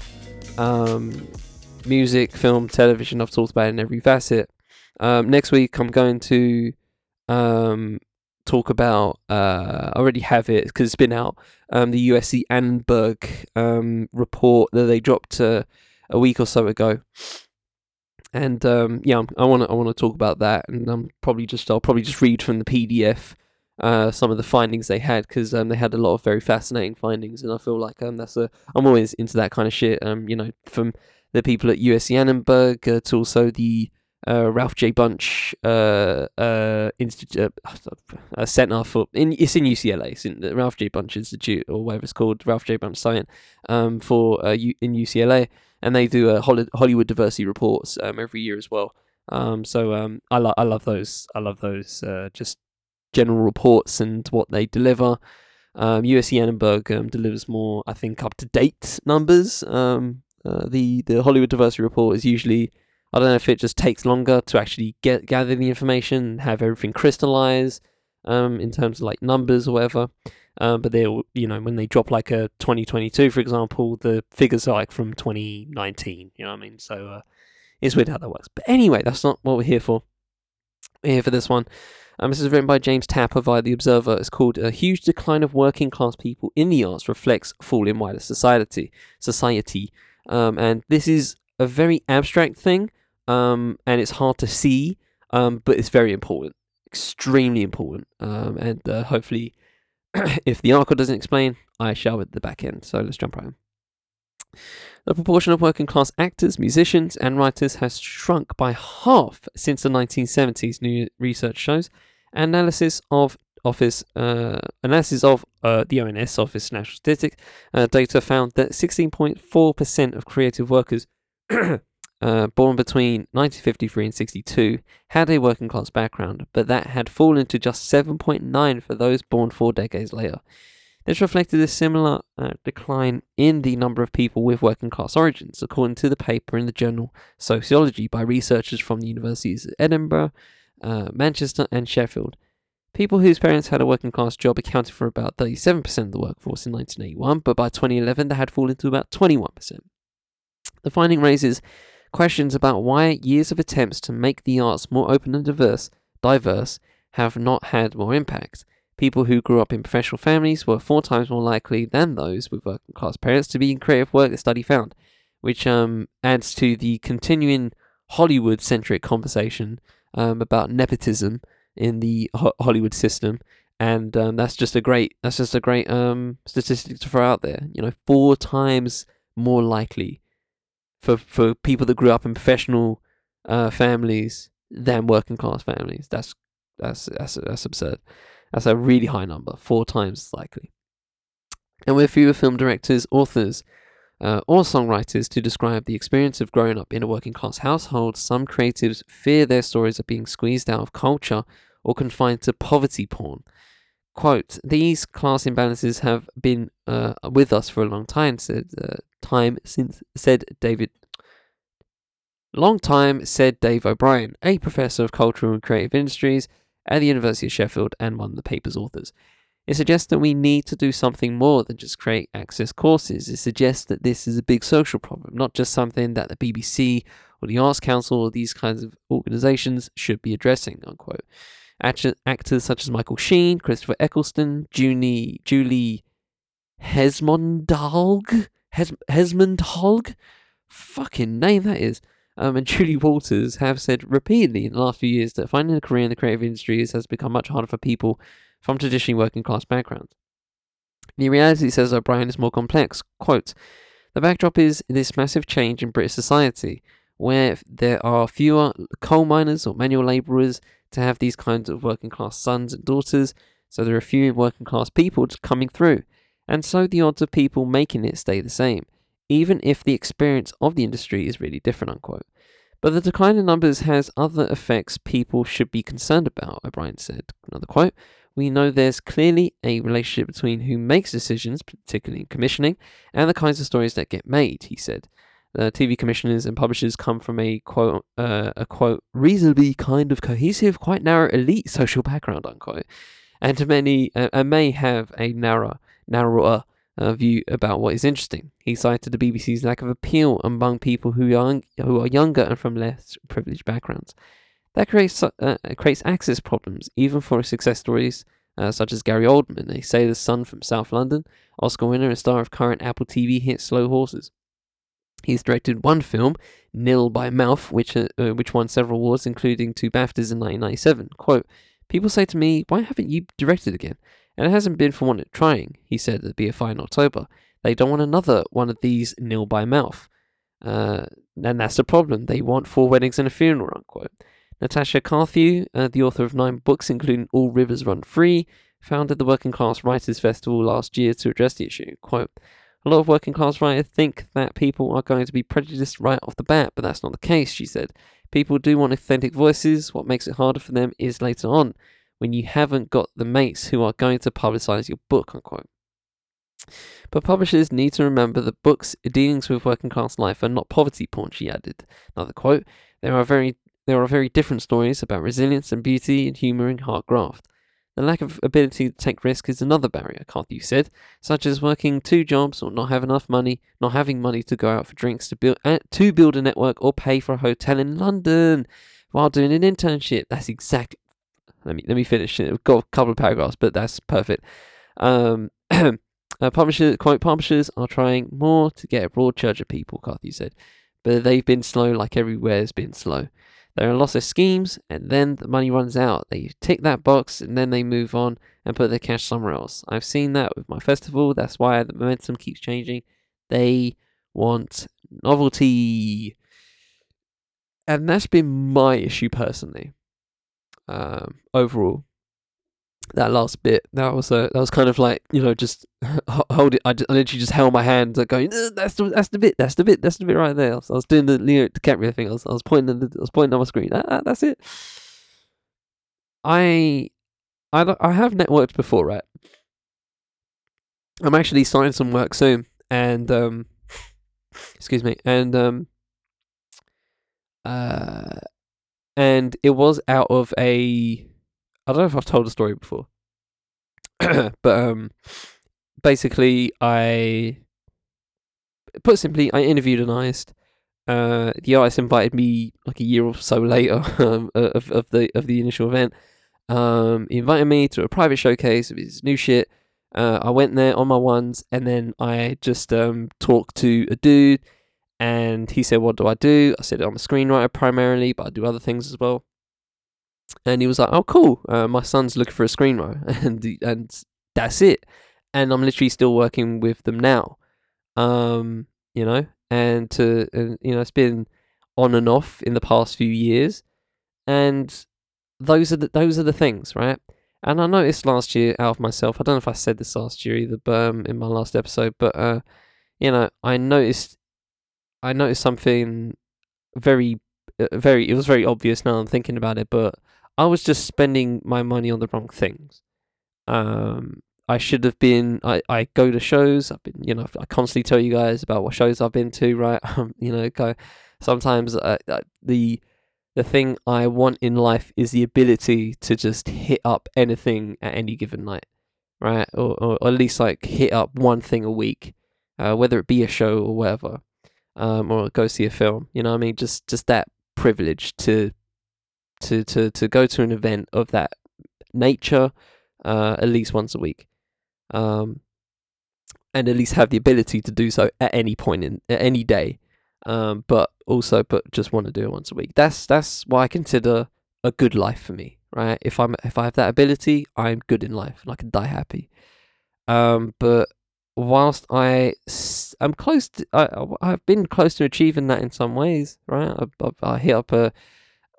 Um, music, film, television, I've talked about in every facet. Um, next week, I'm going to um, talk about, uh, I already have it because it's been out, um, the USC Annenberg um, report that they dropped uh, a week or so ago and um, yeah, I want to I want to talk about that, and I'm probably just I'll probably just read from the PDF uh, some of the findings they had because um, they had a lot of very fascinating findings, and I feel like um, that's a I'm always into that kind of shit. Um, you know, from the people at USC Annenberg uh, to also the uh, Ralph J. Bunche uh, uh, Institute uh, Center for in it's in UCLA, it's in the Ralph J. Bunche Institute or whatever it's called, Ralph J. Bunche Science um, for uh, U- in UCLA and they do a Hollywood diversity reports um, every year as well. Um, so um, I love I love those I love those uh, just general reports and what they deliver. Um, USC Annenberg um, delivers more, I think, up to date numbers. Um, uh, the the Hollywood diversity report is usually I don't know if it just takes longer to actually get gather the information have everything crystallize um, in terms of like numbers or whatever. Um, but they, you know, when they drop like a 2022, for example, the figures are like from 2019. You know what I mean? So uh, it's weird how that works. But anyway, that's not what we're here for. We're here for this one. Um, this is written by James Tapper via The Observer. It's called A Huge Decline of Working Class People in the Arts Reflects Fall in Wider Society. Society. Um, and this is a very abstract thing, um, and it's hard to see, um, but it's very important. Extremely important. Um, and uh, hopefully <clears throat> if the article doesn't explain, I shall at the back end. So let's jump right in. The proportion of working class actors, musicians, and writers has shrunk by half since the 1970s, new research shows. Analysis of Office uh, analysis of uh, the ONS Office National Statistics uh, data found that 16.4% of creative workers <clears throat> uh, born between 1953 and 62, had a working class background, but that had fallen to just 7.9 for those born four decades later. This reflected a similar uh, decline in the number of people with working class origins, according to the paper in the journal Sociology by researchers from the universities of Edinburgh, uh, Manchester, and Sheffield. People whose parents had a working class job accounted for about 37% of the workforce in 1981, but by 2011 they had fallen to about 21%. The finding raises questions about why years of attempts to make the arts more open and diverse, diverse have not had more impact. People who grew up in professional families were four times more likely than those with working class parents to be in creative work, the study found, which um, adds to the continuing Hollywood centric conversation um, about nepotism in the Ho- Hollywood system. And um, that's just a great that's just a great um, statistic to throw out there. You know, four times more likely for for people that grew up in professional uh, families than working class families. That's that's that's that's absurd. That's a really high number, four times likely. And with fewer film directors, authors, uh, or songwriters to describe the experience of growing up in a working class household, some creatives fear their stories are being squeezed out of culture or confined to poverty porn. Quote, these class imbalances have been uh, with us for a long time, said uh, time since said David long time, said Dave O'Brien, a professor of cultural and creative industries at the University of Sheffield and one of the paper's authors. It suggests that we need to do something more than just create access courses. It suggests that this is a big social problem, not just something that the BBC or the Arts Council or these kinds of organisations should be addressing. Unquote. Actors such as Michael Sheen, Christopher Eccleston, Junie, Julie Hesmondhalgh, Hes- Hesmondhalgh, fucking name that is, um, and <laughs> Julie Walters have said repeatedly in the last few years that finding a career in the creative industries has become much harder for people from traditionally working class backgrounds. The reality, says O'Brien, is more complex. Quote, the backdrop is this massive change in British society, where there are fewer coal miners or manual labourers to have these kinds of working class sons and daughters, so there are fewer working class people just coming through, and so the odds of people making it stay the same, even if the experience of the industry is really different, unquote. But the decline in numbers has other effects people should be concerned about, O'Brien said. Another quote we know there's clearly a relationship between who makes decisions, particularly in commissioning, and the kinds of stories that get made, he said. The TV commissioners and publishers come from a quote, uh, a quote, reasonably kind of cohesive, quite narrow elite social background, unquote, and many, uh, and may have a narrow, narrower uh, view about what is interesting. He cited the BBC's lack of appeal among people who are, who are younger and from less privileged backgrounds. That creates uh, creates access problems, even for success stories uh, such as Gary Oldman, a sailor's son from South London, Oscar winner and star of current Apple TV hit Slow Horses. He's directed one film, Nil by Mouth, which uh, uh, which won several awards, including two BAFTAs in 1997. Quote, People say to me, why haven't you directed again? And it hasn't been for want of trying, he said at the BFI in October. They don't want another one of these Nil by Mouth. Uh, and that's the problem. They want four weddings and a funeral, unquote. Natasha Carthew, uh, the author of nine books, including All Rivers Run Free, founded the Working Class Writers Festival last year to address the issue. Quote, a lot of working class writers think that people are going to be prejudiced right off the bat, but that's not the case, she said. People do want authentic voices. What makes it harder for them is later on, when you haven't got the mates who are going to publicize your book, unquote. But publishers need to remember that books' dealings with working class life are not poverty porn, she added. Another quote There are very there are very different stories about resilience and beauty and humour and hard graft. The lack of ability to take risk is another barrier, Carthew said, such as working two jobs or not have enough money, not having money to go out for drinks to build uh, to build a network or pay for a hotel in London while doing an internship. That's exactly. Let me let me finish. I've got a couple of paragraphs, but that's perfect. Um, <clears throat> uh, publishers, quote, publishers are trying more to get a broad church of people, Carthew said, but they've been slow like everywhere's been slow. There are lots of schemes, and then the money runs out. They tick that box, and then they move on and put their cash somewhere else. I've seen that with my festival. That's why the momentum keeps changing. They want novelty. And that's been my issue personally. Um, overall, that last bit that was a that was kind of like you know just <laughs> hold it I, just, I literally just held my hand like going that's the that's the bit that's the bit that's the bit right there. I was, I was doing the Leo DiCaprio thing I was, I was pointing the, I was pointing on my screen ah, that's it. I I I have networked before right? I'm actually starting some work soon and um <laughs> excuse me and um uh and it was out of a I don't know if I've told the story before, <clears throat> but um, basically, I put simply, I interviewed an artist. Uh, the artist invited me like a year or so later <laughs> um, of of the of the initial event. Um, he invited me to a private showcase of his new shit. Uh, I went there on my ones, and then I just um, talked to a dude, and he said, "What do I do?" I said, "I'm a screenwriter primarily, but I do other things as well." And he was like, "Oh, cool. Uh, my son's looking for a screenwriter," <laughs> and and that's it. And I'm literally still working with them now. Um, you know, and to and, you know, it's been on and off in the past few years. and those are the those are the things, right? And I noticed last year out of myself. I don't know if I said this last year either, but um, in my last episode, but uh, you know, I noticed, I noticed something very, uh, very. It was very obvious now. I'm thinking about it, but I was just spending my money on the wrong things. Um, I should have been. I, I go to shows. I've been, you know, I constantly tell you guys about what shows I've been to, right? <laughs> Um, you know, go. Sometimes uh, uh, the the thing I want in life is the ability to just hit up anything at any given night, right? Or, or, or at least like hit up one thing a week, uh, whether it be a show or whatever, um, or go see a film. You know what I mean? Just just that privilege to to to to go to an event of that nature uh, at least once a week, um, and at least have the ability to do so at any point in at any day um, but also but just want to do it once a week. That's that's what I consider a good life for me, right? If I'm if I have that ability, I'm good in life and I can die happy. Um, but whilst I I'm close, to, I I've been close to achieving that in some ways, right? I, I, I hit up a,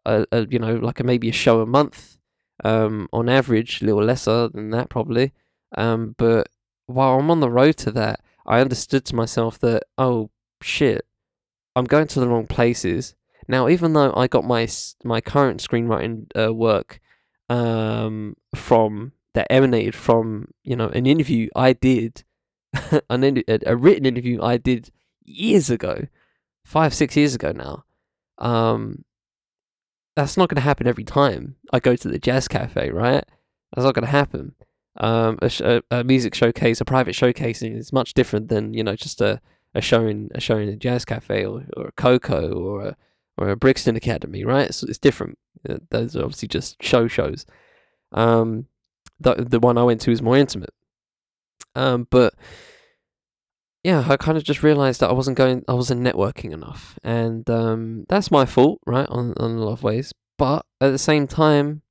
a, a you know like a maybe a show a month, um, on average, a little lesser than that probably. Um, but while I'm on the road to that, I understood to myself that oh shit, I'm going to the wrong places. Now, even though I got my my current screenwriting uh, work um, from that emanated from you know an interview I did, <laughs> an a written interview I did years ago, five six years ago now. Um, that's not going to happen every time I go to the jazz cafe, right? That's not going to happen. Um, a, sh- a, music showcase, a private showcasing is much different than you know just a a show in a show in a jazz cafe or, or a KOKO or a or a Brixton Academy, right? So it's different. Uh, those are obviously just show shows. Um, the the one I went to is more intimate. Um, but yeah, I kind of just realized that I wasn't going, I wasn't networking enough, and um, that's my fault, right? On on a lot of ways. But at the same time,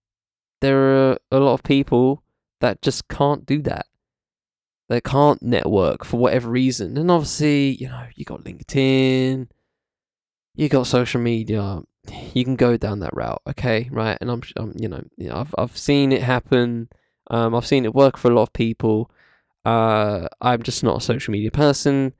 there are a lot of people that just can't do that that can't network for whatever reason. And obviously, you know, you got LinkedIn, you got social media. You can go down that route, okay, right? And I'm, I'm you know, you know, I've I've seen it happen. Um, I've seen it work for a lot of people. Uh, I'm just not a social media person,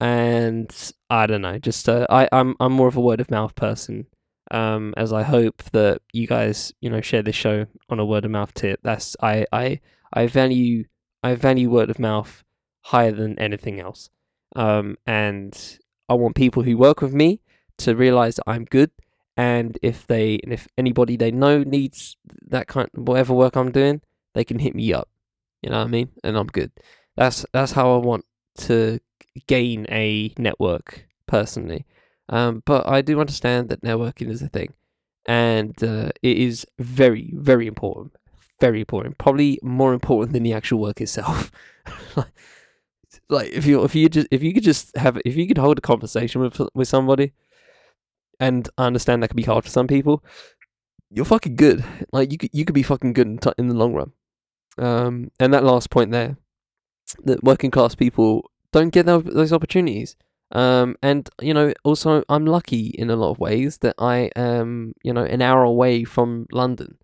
and I don't know. Just uh, I I'm I'm more of a word of mouth person. Um, as I hope that you guys, you know, share this show on a word of mouth tip. That's I I I value I value word of mouth higher than anything else. Um, and I want people who work with me to realize that I'm good. And if they, and if anybody they know needs that kind, whatever work I'm doing, they can hit me up. You know what I mean? And I'm good. That's that's how I want to gain a network personally. Um, but I do understand that networking is a thing, and uh, it is very, very important very important. Probably more important than the actual work itself. <laughs> like, if you if you just if you could just have if you could hold a conversation with with somebody, and I understand that could be hard for some people, you're fucking good. Like you could you could be fucking good in, t- in the long run. Um, and that last point there, that working class people don't get those opportunities. Um, and you know, also I'm lucky in a lot of ways that I am, you know, an hour away from London.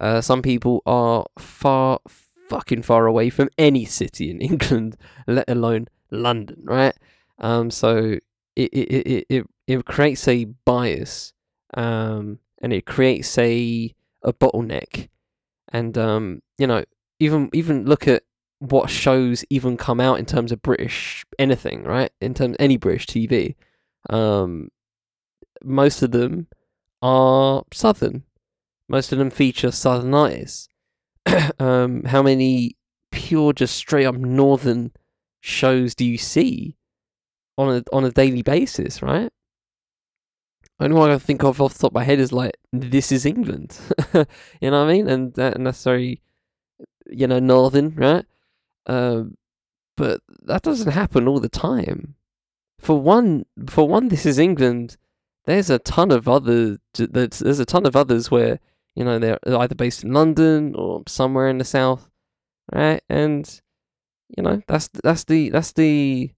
Uh, some people are far, fucking far away from any city in <laughs> England, let alone London, right? Um, so it it, it, it, it creates a bias, um, and it creates a a bottleneck, and um, you know, even even look at what shows even come out in terms of British anything, right? In terms any British TV, um, most of them are southern, most of them feature southern artists. <clears throat> um, how many pure, just straight up northern shows do you see on a on a daily basis? Right. Only one I think of off the top of my head is like, "This is England," <laughs> you know what I mean, and that and that's very, you know, northern, right? Um, but that doesn't happen all the time. For one, for one, this is England. There's a ton of other. There's a ton of others where you know, they're either based in London or somewhere in the south, right? And you know, that's that's the that's the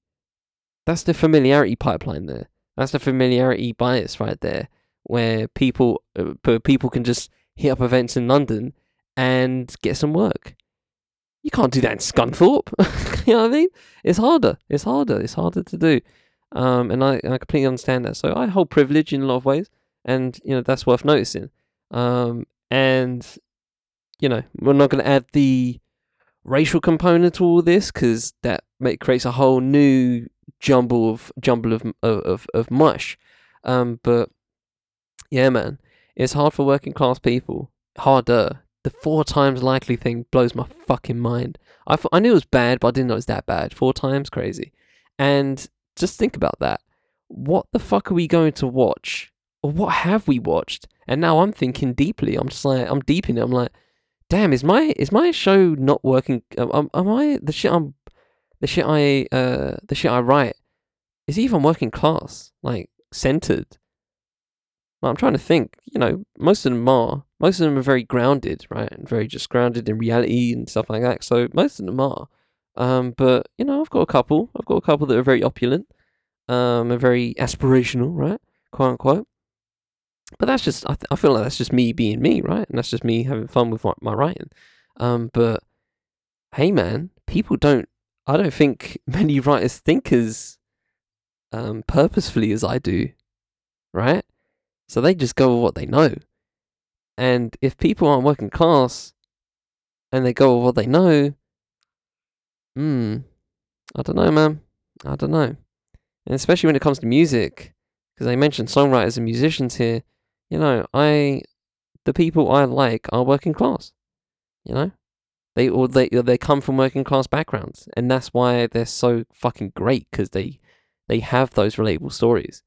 that's the familiarity pipeline there. That's the familiarity bias right there. where people uh, people can just hit up events in London and get some work. You can't do that in Scunthorpe. <laughs> you know what I mean? It's harder. It's harder. It's harder to do. Um, and I, I completely understand that. So I hold privilege in a lot of ways, and you know that's worth noticing. Um, and you know we're not going to add the racial component to all this because that make, creates a whole new jumble of jumble of of of, mush. Um, but yeah, man, it's hard for working class people. Harder. The four times likely thing blows my fucking mind. I, I knew it was bad, but I didn't know it was that bad. Four times crazy. And just think about that. What the fuck are we going to watch? Or what have we watched? And now I'm thinking deeply. I'm just like, I'm deep in it. I'm like, damn, is my is my show not working? Am, am I the shit I'm the shit I uh the shit I write is even working class like centered? I'm trying to think. You know, most of them are. Most of them are very grounded, right, and very just grounded in reality and stuff like that. So most of them are. Um, but you know, I've got a couple. I've got a couple that are very opulent, um, and very aspirational, right, quote unquote. But that's just I, th- I feel like that's just me being me, right? And that's just me having fun with my, my writing. Um, but hey, man, people don't. I don't think <laughs> many writers think as um, purposefully as I do, right? So they just go with what they know. And if people aren't working class and they go with what they know, hmm, I don't know, man. I don't know. And especially when it comes to music, because I mentioned songwriters and musicians here, you know, I, the people I like are working class. You know, they or they they come from working class backgrounds, and that's why they're so fucking great because they they have those relatable stories.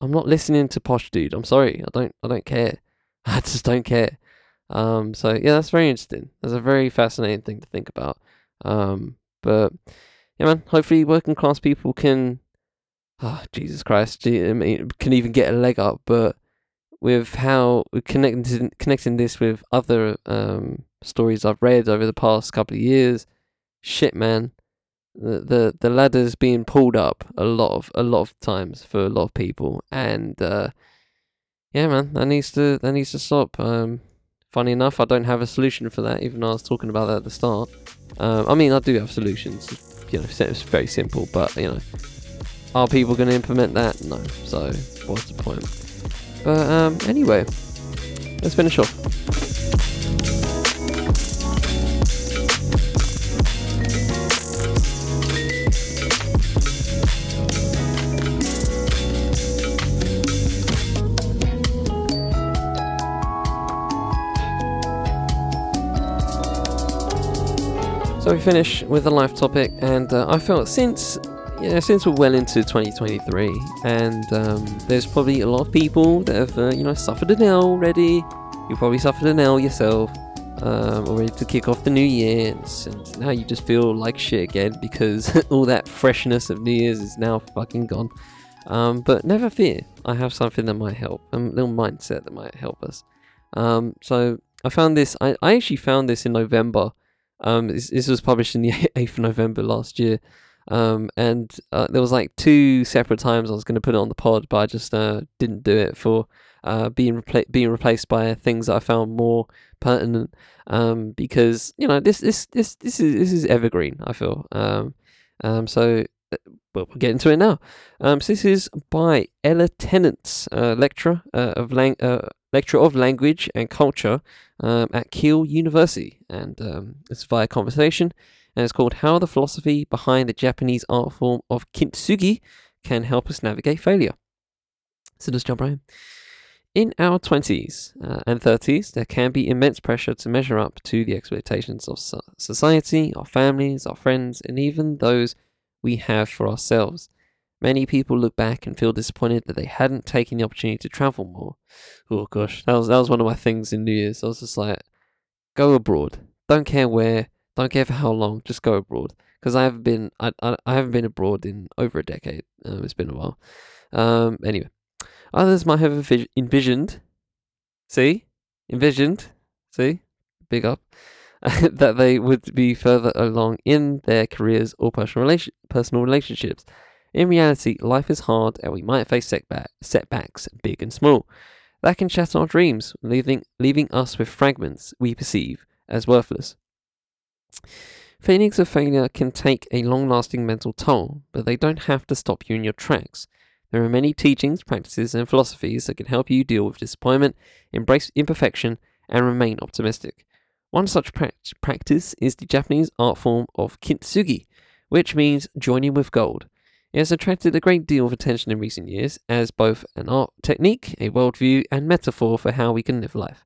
I'm not listening to posh dude. I'm sorry. I don't I don't care. <laughs> I just don't care. Um so yeah, that's very interesting. That's a very fascinating thing to think about. Um but yeah man, hopefully working class people can oh, <sighs> Jesus Christ, I mean, can even get a leg up, but with how connecting connecting this with other um, stories I've read over the past couple of years. Shit, man, the the the ladder's being pulled up a lot of a lot of times for a lot of people, and uh, yeah, man, that needs to that needs to stop. Um, funny enough, I don't have a solution for that, even though I was talking about that at the start. Um, I mean, I do have solutions. You know, it's very simple, but you know, are people going to implement that? No. So what's the point? But um, anyway, let's finish off. Finish with a life topic, and uh, I felt since yeah, since we're well into 2023, and um, there's probably a lot of people that have, uh, you know, suffered an L already. You probably suffered an L yourself, um, ready to kick off the new year, and now you just feel like shit again because <laughs> all that freshness of New Year's is now fucking gone. Um, but never fear, I have something that might help, a little mindset that might help us. Um, so I found this. I, I actually found this in November. Um, this, this was published in the <laughs> 8th of November last year. Um, and uh, there was like two separate times I was going to put it on the pod, but I just uh, didn't do it for uh, being repla- being replaced by things that I found more pertinent. Um, because you know this this this this is this is evergreen. I feel. Um, um, so uh, well, get into it now. Um, so this is by Ella Tennant, uh, lecturer uh, of lang- uh, lecturer of language and culture um, at Keele University, and um, it's via conversation and it's called How the Philosophy Behind the Japanese Art Form of Kintsugi Can Help Us Navigate Failure. So let's jump right in. In our 20s uh, and 30s, there can be immense pressure to measure up to the expectations of society, our families, our friends, and even those we have for ourselves. Many people look back and feel disappointed that they hadn't taken the opportunity to travel more. Oh gosh, that was that was one of my things in New Year's. I was just like, go abroad. Don't care where, don't care for how long. Just go abroad because I haven't been I, I, I haven't been abroad in over a decade. Um, it's been a while. Um, anyway, others might have envisioned. See, envisioned. See, big up. <laughs> that they would be further along in their careers or personal relation, personal relationships. In reality, life is hard, and we might face setback, setbacks, big and small. that can shatter our dreams, leaving, leaving us with fragments we perceive as worthless. Feelings of failure can take a long lasting mental toll, but they don't have to stop you in your tracks. There are many teachings, practices, and philosophies that can help you deal with disappointment, embrace imperfection, and remain optimistic. One such pra- practice is the Japanese art form of kintsugi, which means joining with gold. It has attracted a great deal of attention in recent years as both an art technique, a worldview, and metaphor for how we can live life.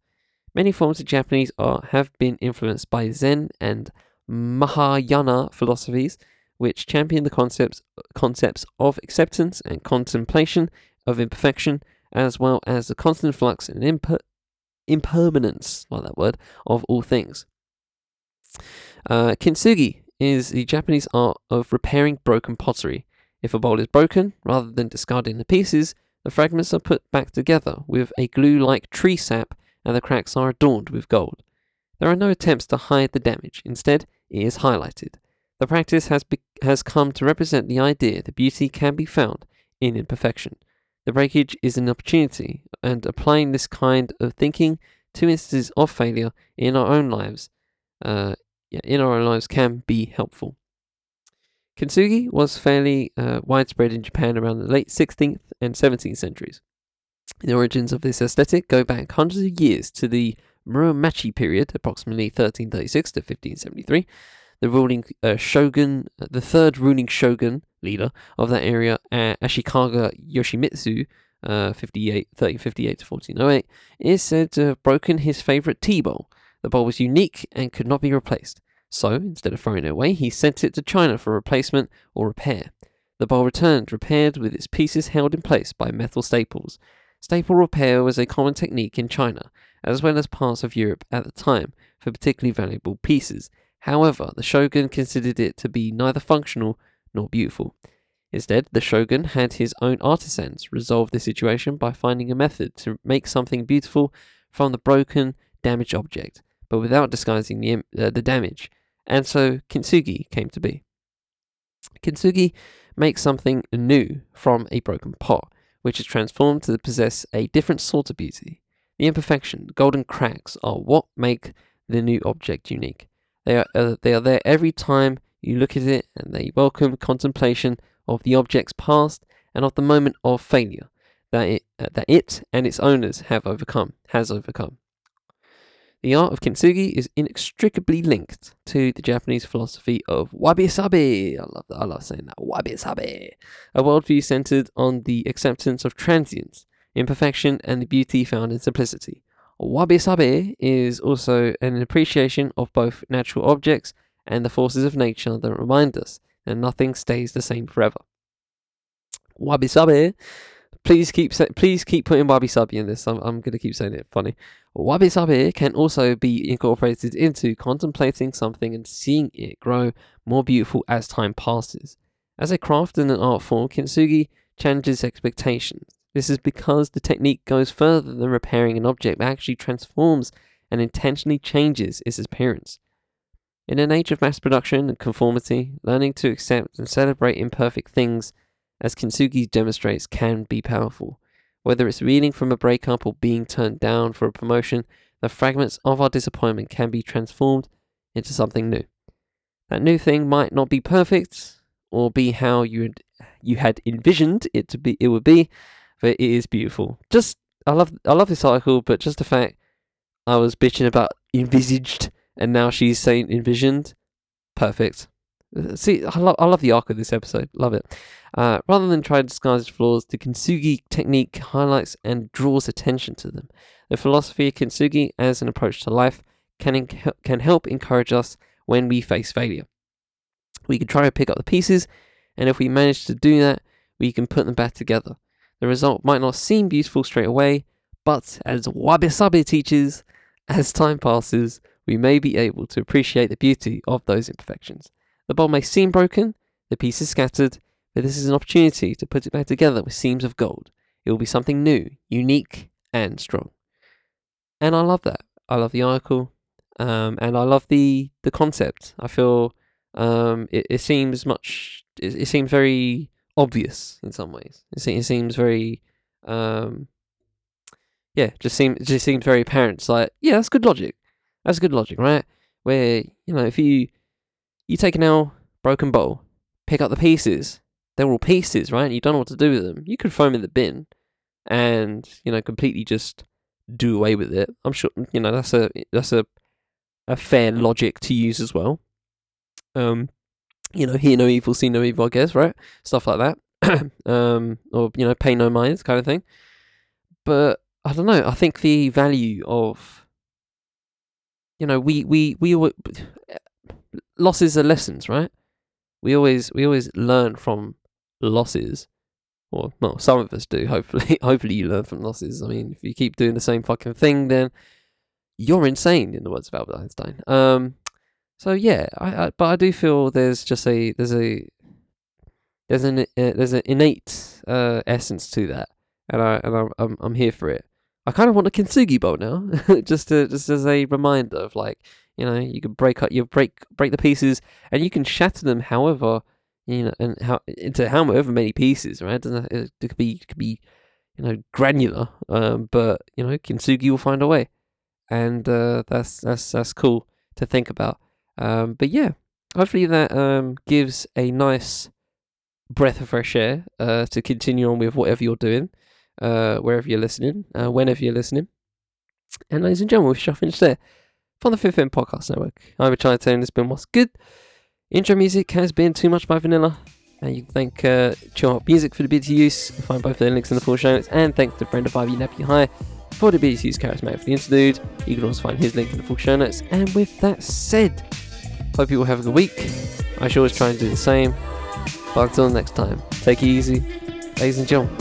Many forms of Japanese art have been influenced by Zen and Mahayana philosophies, which champion the concepts concepts of acceptance and contemplation of imperfection, as well as the constant flux and imper- impermanence, like that word, of all things. Uh, kintsugi is the Japanese art of repairing broken pottery. If a bowl is broken, rather than discarding the pieces, the fragments are put back together with a glue like tree sap and the cracks are adorned with gold. There are no attempts to hide the damage, instead, it is highlighted. The practice has, be- has come to represent the idea that beauty can be found in imperfection. The breakage is an opportunity, and applying this kind of thinking to instances of failure in our own lives, uh, yeah, in our own lives can be helpful. Kintsugi was fairly uh, widespread in Japan around the late 16th and 17th centuries. The origins of this aesthetic go back hundreds of years to the Muromachi period, approximately 1336 to 1573, the ruling uh, shogun, uh, the third ruling shogun leader of that area, uh, Ashikaga Yoshimitsu, uh, 58, 1358 to 1408, is said to have broken his favorite tea bowl. The bowl was unique and could not be replaced. So, instead of throwing it away, he sent it to China for replacement or repair. The bowl returned, repaired with its pieces held in place by metal staples. Staple repair was a common technique in China, as well as parts of Europe at the time, for particularly valuable pieces, However, the shogun considered it to be neither functional nor beautiful. Instead, the shogun had his own artisans resolve the situation by finding a method to make something beautiful from the broken, damaged object, but without disguising the, uh, the damage. And so kintsugi came to be. Kintsugi makes something new from a broken pot, which is transformed to possess a different sort of beauty. The imperfection, golden cracks, are what make the new object unique. They are, uh, they are there every time you look at it, and they welcome contemplation of the object's past and of the moment of failure that it, uh, that it and its owners have overcome, has overcome. The art of kintsugi is inextricably linked to the Japanese philosophy of wabi-sabi. I love that. I love saying that. Wabi-sabi. A worldview centered on the acceptance of transience, imperfection, and the beauty found in simplicity. Wabi sabi is also an appreciation of both natural objects and the forces of nature that remind us that nothing stays the same forever. Wabi sabi, please keep please keep putting wabi sabi in this. I'm, I'm going to keep saying it funny. Wabi sabi can also be incorporated into contemplating something and seeing it grow more beautiful as time passes. As a craft and an art form, kintsugi challenges expectations. This is because the technique goes further than repairing an object, but actually transforms and intentionally changes its appearance. In an age of mass production and conformity, learning to accept and celebrate imperfect things, as Kintsugi demonstrates, can be powerful. Whether it's reeling from a breakup or being turned down for a promotion, the fragments of our disappointment can be transformed into something new. That new thing might not be perfect or be how you you had envisioned it to be it would be, but it is beautiful. Just I love I love this article, but just the fact I was bitching about envisaged and now she's saying envisioned, perfect. See, I love I love the arc of this episode. Love it. Uh, rather than try to disguise its flaws, the kintsugi technique highlights and draws attention to them. The philosophy of kintsugi as an approach to life can can help encourage us when we face failure. We can try to pick up the pieces, and if we manage to do that, we can put them back together. The result might not seem beautiful straight away, but as Wabi Sabi teaches, as time passes, we may be able to appreciate the beauty of those imperfections. The bowl may seem broken, the pieces scattered, but this is an opportunity to put it back together with seams of gold. It will be something new, unique, and strong. And I love that. I love the article, um, and I love the the concept. I feel um, it, it seems much. It, it seems very obvious in some ways. It, it seems very, um, yeah, just seemed it just seemed very apparent. It's like, yeah, that's good logic. That's good logic, right? Where you know, if you you take an L broken bowl, pick up the pieces, they're all pieces, right? You don't know what to do with them. You could throw them in the bin, and you know, completely just do away with it. I'm sure you know that's a that's a a fair logic to use as well. Um, you know, hear no evil, see no evil, I guess, right? Stuff like that. <coughs> um, or you know, pay no mind kind of thing. But I don't know. I think the value of you know, we we we losses are lessons, right? We always we always learn from losses. Or well, some of us do. <laughs> Hopefully, hopefully you learn from losses. I mean, if you keep doing the same fucking thing, then you're insane, in the words of Albert Einstein. Um, so yeah, I, I but I do feel there's just a there's a there's an uh, there's an innate uh, essence to that, and I and I'm I'm, I'm here for it. I kind of want a kintsugi bowl now, <laughs> just to just as a reminder of like you know you can break up you break break the pieces and you can shatter them however you know and how into however many pieces right it it could be it could be you know granular um but you know kintsugi will find a way and uh, that's that's that's cool to think about um but yeah hopefully that um gives a nice breath of fresh air uh to continue on with whatever you're doing uh, wherever you're listening, uh, whenever you're listening. And ladies and gentlemen, we shall finish there. From the Fifth End Podcast Network, I'm Richard and this has been What's Good. Intro music has been Too Much by Vanilla. And you can thank uh, Chill Out Music for the to use. You'll find both their links in the full show notes. And thanks to of Ivy Nappy High for the to use Charismatic for the interlude. You can also find his link in the full show notes. And with that said, hope you all have a good week. I shall always try and do the same. But until next time, take it easy, ladies and gentlemen.